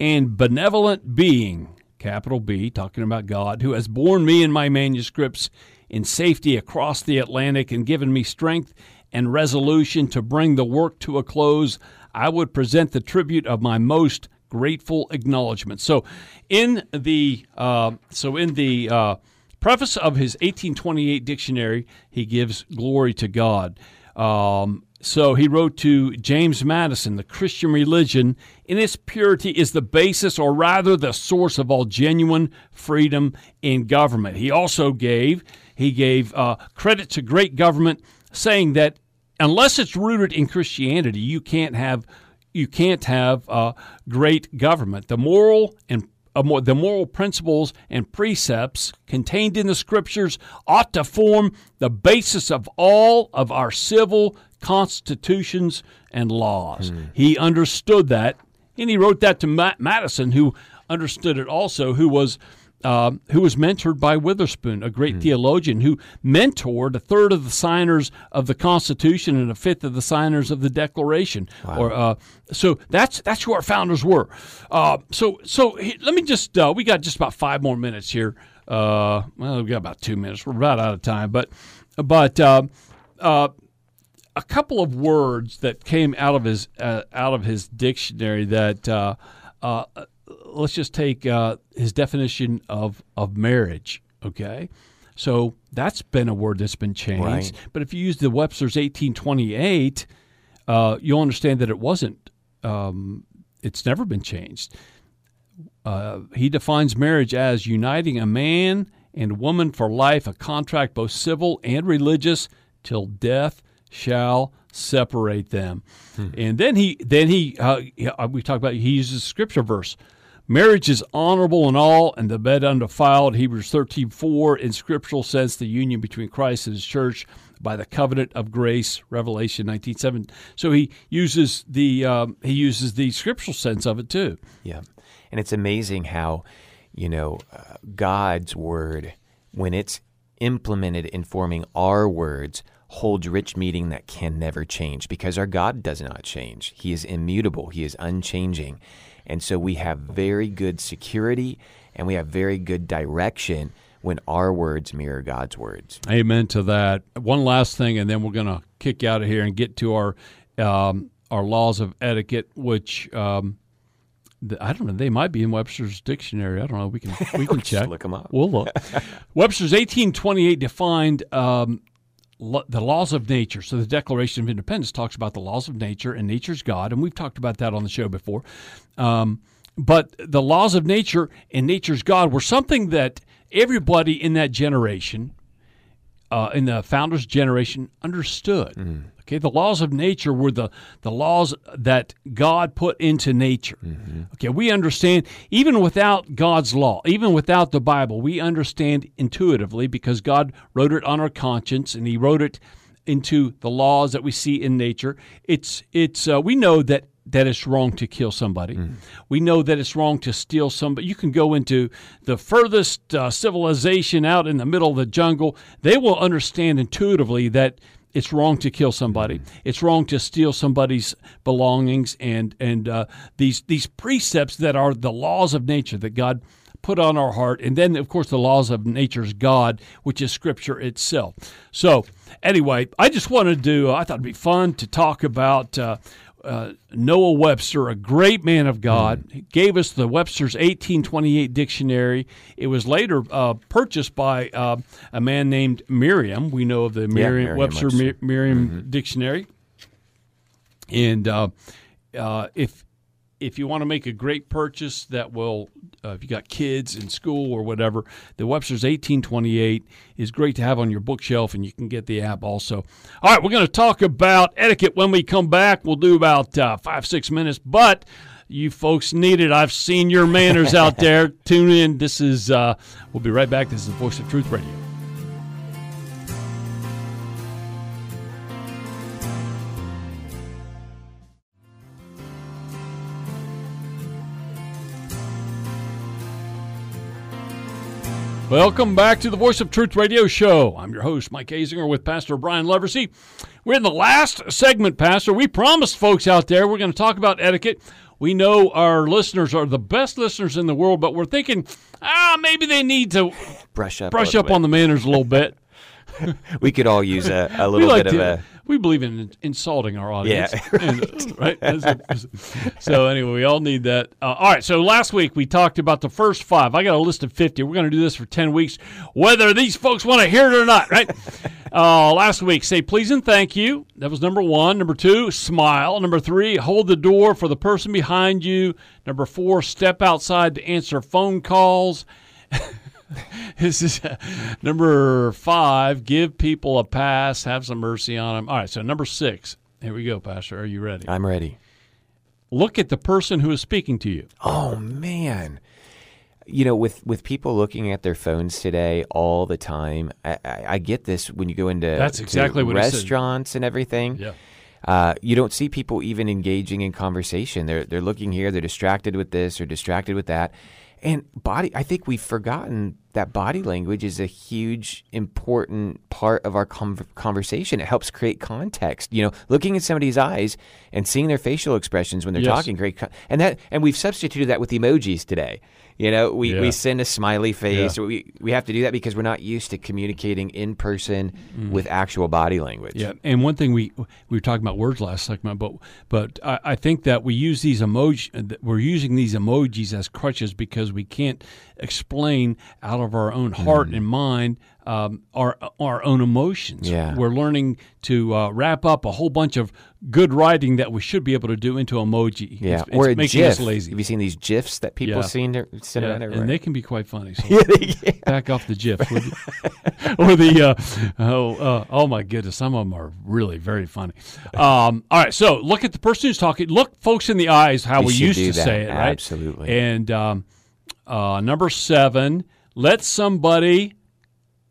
S2: and benevolent being, capital B, talking about God, who has borne me and my manuscripts in safety across the Atlantic and given me strength and resolution to bring the work to a close, I would present the tribute of my most grateful acknowledgement. So, in the uh, so in the uh, preface of his 1828 dictionary, he gives glory to God. Um, so he wrote to James Madison, the Christian religion in its purity is the basis, or rather the source of all genuine freedom in government. He also gave he gave uh, credit to great government, saying that unless it's rooted in Christianity, you can't have you can't have uh, great government. The moral and uh, the moral principles and precepts contained in the scriptures ought to form the basis of all of our civil constitutions and laws. He understood that, and he wrote that to Ma- Madison, who understood it also, who was. Uh, who was mentored by Witherspoon, a great theologian who mentored a third of the signers of the Constitution and a fifth of the signers of the Declaration. Or uh, so that's that's who our founders were. Uh, so so he- let me just uh, we got just about five more minutes here. Uh, well, we got about two minutes. We're about out of time, but but uh, uh, a couple of words that came out of his uh, out of his dictionary that uh, uh, let's just take uh, his definition of of marriage. Okay, so that's been a word that's been changed.
S3: Right.
S2: But if you use the Webster's eighteen twenty eight, uh, you'll understand that it wasn't. Um, it's never been changed. Uh, he defines marriage as uniting a man and woman for life, a contract both civil and religious, till death shall separate them. And then he, then he, uh, we talk about he uses scripture verse. Marriage is honorable in all, and the bed undefiled. Hebrews thirteen four in scriptural sense, the union between Christ and His church by the covenant of grace. Revelation nineteen seven. So he uses the um, he uses the scriptural sense of it too.
S3: Yeah. And it's amazing how, you know, uh, God's word, when it's implemented in forming our words, holds rich meaning that can never change because our God does not change. He is immutable, He is unchanging. And so we have very good security and we have very good direction when our words mirror God's words.
S2: Amen to that. One last thing, and then we're going to kick out of here and get to our um, our laws of etiquette, which um, I don't know. They might be in Webster's dictionary. I don't know. We can we can check.
S3: look 'em up.
S2: We'll look. Webster's 1828 defined um, lo- the laws of nature. So the Declaration of Independence talks about the laws of nature and nature's God, and we've talked about that on the show before. Um, but the laws of nature and nature's God were something that everybody in that generation uh, in the founders' generation understood. Okay, the laws of nature were the, the laws that God put into nature. Okay, we understand even without God's law, even without the Bible, we understand intuitively because God wrote it on our conscience and He wrote it into the laws that we see in nature. It's it's uh, we know that that it's wrong to kill somebody. We know that it's wrong to steal somebody. You can go into the furthest uh, civilization out in the middle of the jungle. They will understand intuitively that it's wrong to kill somebody. It's wrong to steal somebody's belongings and and uh, these these precepts that are the laws of nature that God put on our heart, and then of course the laws of nature's God, which is Scripture itself. So anyway, I just wanted to. I thought it'd be fun to talk about. Uh, Noah Webster, a great man of God, he gave us the Webster's 1828 dictionary. It was later uh, purchased by uh, a man named Merriam. We know of the Merriam,
S3: Merriam
S2: Webster
S3: Webster.
S2: Mer- Merriam dictionary. And uh, uh, if if you want to make a great purchase that will, uh, if you got kids in school or whatever, the Webster's 1828 is great to have on your bookshelf, and you can get the app also. All right, we're going to talk about etiquette when we come back. We'll do about uh, five, six minutes, but you folks need it. I've seen your manners out there. Tune in. This is, uh, we'll be right back. This is Voice of Truth Radio. Welcome back to the Voice of Truth Radio Show. I'm your host, Mike Azinger, with Pastor Brian Leversey. We're in the last segment, Pastor. We promised folks out there we're going to talk about etiquette. We know our listeners are the best listeners in the world, but we're thinking, ah, maybe they need to
S3: Brush up.
S2: brush up on the manners a little bit.
S3: We could all use a, a little
S2: like
S3: bit of
S2: to,
S3: a.
S2: we believe in insulting our audience.
S3: Yeah.
S2: And, right. That's- so anyway, we all need that. Uh, all right. So last week we talked about the first five. I got a list of fifty. We're going to do this for ten weeks, whether these folks want to hear it or not. Right. uh, last week, say please and thank you. That was number one. Number two, smile. Number three, hold the door for the person behind you. Number four, step outside to answer phone calls. This is uh, number five. Give people a pass. Have some mercy on them. All right. So number six. Here we go, Pastor. Are you ready?
S3: I'm ready.
S2: Look at the person who is speaking to you.
S3: Oh man. You know, with with people looking at their phones today all the time, I, I, I get this when you go into
S2: That's exactly what
S3: restaurants and everything.
S2: Yeah.
S3: Uh, you don't see people even engaging in conversation. They're they're looking here. They're distracted with this or distracted with that. And body, I think we've forgotten that body language is a huge, important part of our con- conversation. It helps create context. You know, looking at somebody's eyes and seeing their facial expressions when they're
S2: Yes.
S3: talking, great. Con- and that, and we've substituted that with emojis today. You know, we,
S2: Yeah.
S3: we send a smiley face.
S2: Yeah.
S3: We we have to do that because we're not used to communicating in person with actual body language.
S2: Mm. Yeah, and one thing we we were talking about words last segment, but but I, I think that we use these emoji we're using these emojis as crutches because we can't explain out of our own heart and mind um, our our own emotions.
S3: Yeah.
S2: we're learning to uh, wrap up a whole bunch of good writing that we should be able to do into emoji.
S3: Yeah,
S2: it's, it's
S3: a
S2: making
S3: GIF.
S2: us lazy.
S3: Have you seen these GIFs that people
S2: Yeah.
S3: seen send
S2: Yeah,
S3: around everywhere?
S2: and they can be quite funny. So back off the GIF or the, or uh, oh uh, oh my goodness, some of them are really very funny. Um, all right, so look at the person who's talking. Look folks in the eyes, how
S3: We
S2: we, used to
S3: that.
S2: say it, right?
S3: Absolutely.
S2: And um, uh, number seven, let somebody.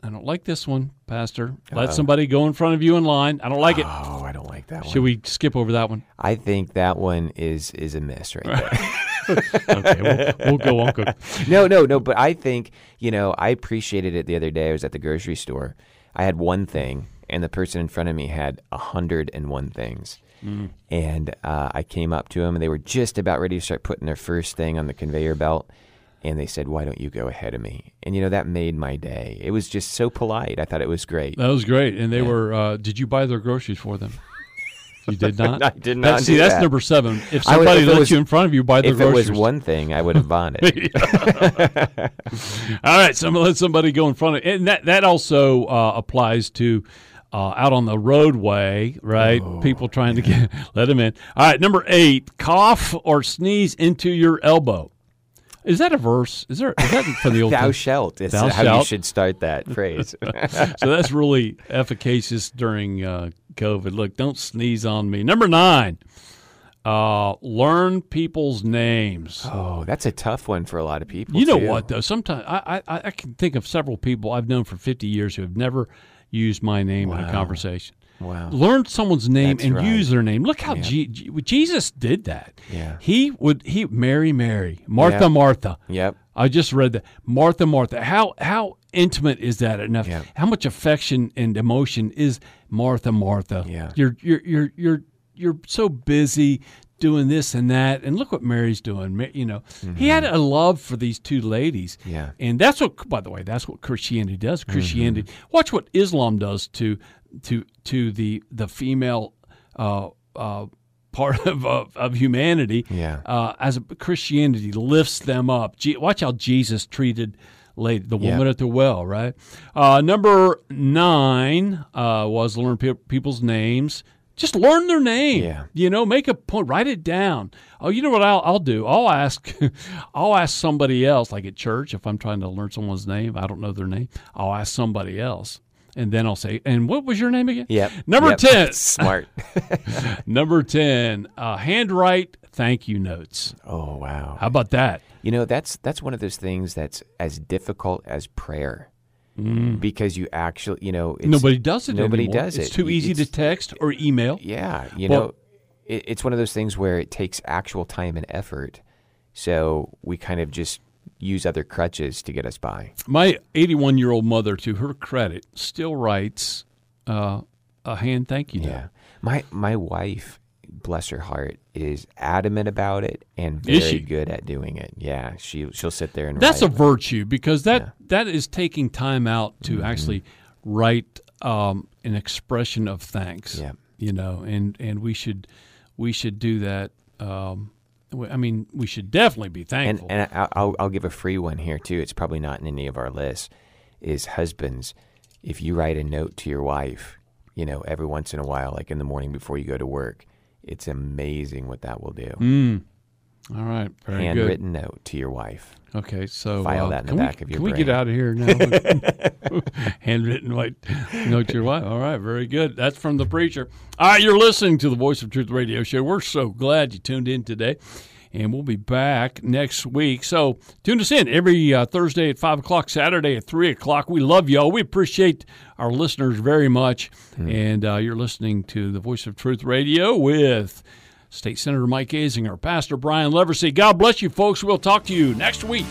S2: I don't like this one, Pastor. Let somebody go in front of you in line. I don't like it.
S3: oh, I don't like that one.
S2: Should we skip over that one?
S3: I think that one is is a miss right there.
S2: Okay, we'll, we'll go on. Cook.
S3: no, no, no. But I think you know I appreciated it the other day. I was at the grocery store. I had one thing, and the person in front of me had a hundred and one things.
S2: Mm.
S3: And uh, I came up to them, and they were just about ready to start putting their first thing on the conveyor belt. And they said, "Why don't you go ahead of me?" And you know that made my day. It was just so polite. I thought it was great.
S2: That was great, and they were. Uh, did you buy their groceries for them? You did not.
S3: I did
S2: That-
S3: not
S2: see,
S3: do
S2: that's
S3: that.
S2: number seven. If
S3: would-
S2: somebody
S3: if
S2: lets you in front of you, buy the
S3: If it was
S2: groceries.
S3: one thing, I would have bought it.
S2: All right, some let somebody go in front of, and that that also uh, applies to uh, out on the roadway, right?
S3: Oh,
S2: People trying to get let them in. All right, number eight: cough or sneeze into your elbow. Is that a verse? Is there? Is that from the old?
S3: Thou
S2: Testament?
S3: shalt. It's
S2: Thou
S3: how you should start that phrase.
S2: so that's really efficacious during uh, COVID. Look, don't sneeze on me. Number nine: uh, learn people's names.
S3: oh, that's a tough one for a lot of people.
S2: You know
S3: too.
S2: what though? Sometimes I, I I can think of several people I've known for fifty years who have never used my name in a conversation.
S3: Wow.
S2: Learn someone's name
S3: That's
S2: and
S3: right.
S2: use their name. Look how Je- Je- Jesus did that.
S3: Yeah.
S2: He would he Mary Mary Martha
S3: Yeah.
S2: Martha.
S3: Yep.
S2: I just read that Martha Martha. How how intimate is that enough?
S3: Yeah.
S2: How much affection and emotion is Martha Martha?
S3: Yeah.
S2: You're you're you're you're you're so busy doing this and that, and look what Mary's doing. You know, he had a love for these two ladies.
S3: Mm-hmm. Yeah.
S2: and that's what. By the way, that's what Christianity does.
S3: Mm-hmm.
S2: Christianity. Watch what Islam does to to to the the female. Uh, uh, Part of, of, of humanity,
S3: Yeah.
S2: uh, as a, Christianity lifts them up. Je- watch how Jesus treated lady, the
S3: Yeah.
S2: woman at the well, right? Uh, number nine uh, was learn pe- people's names. Just learn their name.
S3: Yeah.
S2: You know, make a point, write it down. Oh, you know what I'll, I'll do? I'll ask, I'll ask somebody else, like at church, if I'm trying to learn someone's name, I don't know their name. I'll ask somebody else, and then I'll say, "And what was your name again?"
S3: Yep.
S2: Number
S3: Yep.
S2: ten.
S3: Smart.
S2: Number ten. Uh, handwrite thank you notes.
S3: oh wow.
S2: How about that?
S3: You know, that's that's one of those things that's as difficult as prayer. Because you actually, you know, it's,
S2: Mm. Nobody does it
S3: Nobody
S2: anymore.
S3: does it.
S2: It's too easy to text or email.
S3: Yeah, you
S2: Well-
S3: know, it, it's one of those things where it takes actual time and effort. So we kind of just use other crutches to get us by.
S2: My 81 year old mother, to her credit, still writes uh, a hand thank you note.
S3: Yeah. My my wife, bless her heart, is adamant about it and very good at doing it. Yeah, she she'll sit there and
S2: That's a
S3: write.
S2: virtue because that that is taking time out to
S3: Mm-hmm.
S2: actually write um, an expression of thanks.
S3: Yeah.
S2: You know, and and we should we should do that. Um, I mean, we should definitely be
S3: and
S2: thankful.
S3: and I- I'll I'll give a free one here too. It's probably not in any of our lists. Is husbands, if you write a note to your wife, you know, every once in a while, like in the morning before you go to work, it's amazing what that will do.
S2: Mm. All right, very good.
S3: Handwritten note to your wife.
S2: Okay, so
S3: File
S2: uh,
S3: that in the back
S2: we,
S3: of your
S2: Can we get out of here now? Handwritten white note to your wife. All right, very good. That's from the preacher. All right, you're listening to the Voice of Truth radio show. We're so glad you tuned in today, and we'll be back next week. So tune us in every uh, Thursday at five o'clock, Saturday at three o'clock. We love y'all. We appreciate our listeners very much,
S3: Hmm.
S2: and uh, you're listening to the Voice of Truth radio with. State Senator Mike Azinger, Pastor Brian Leversey. God bless you, folks. We'll talk to you next week.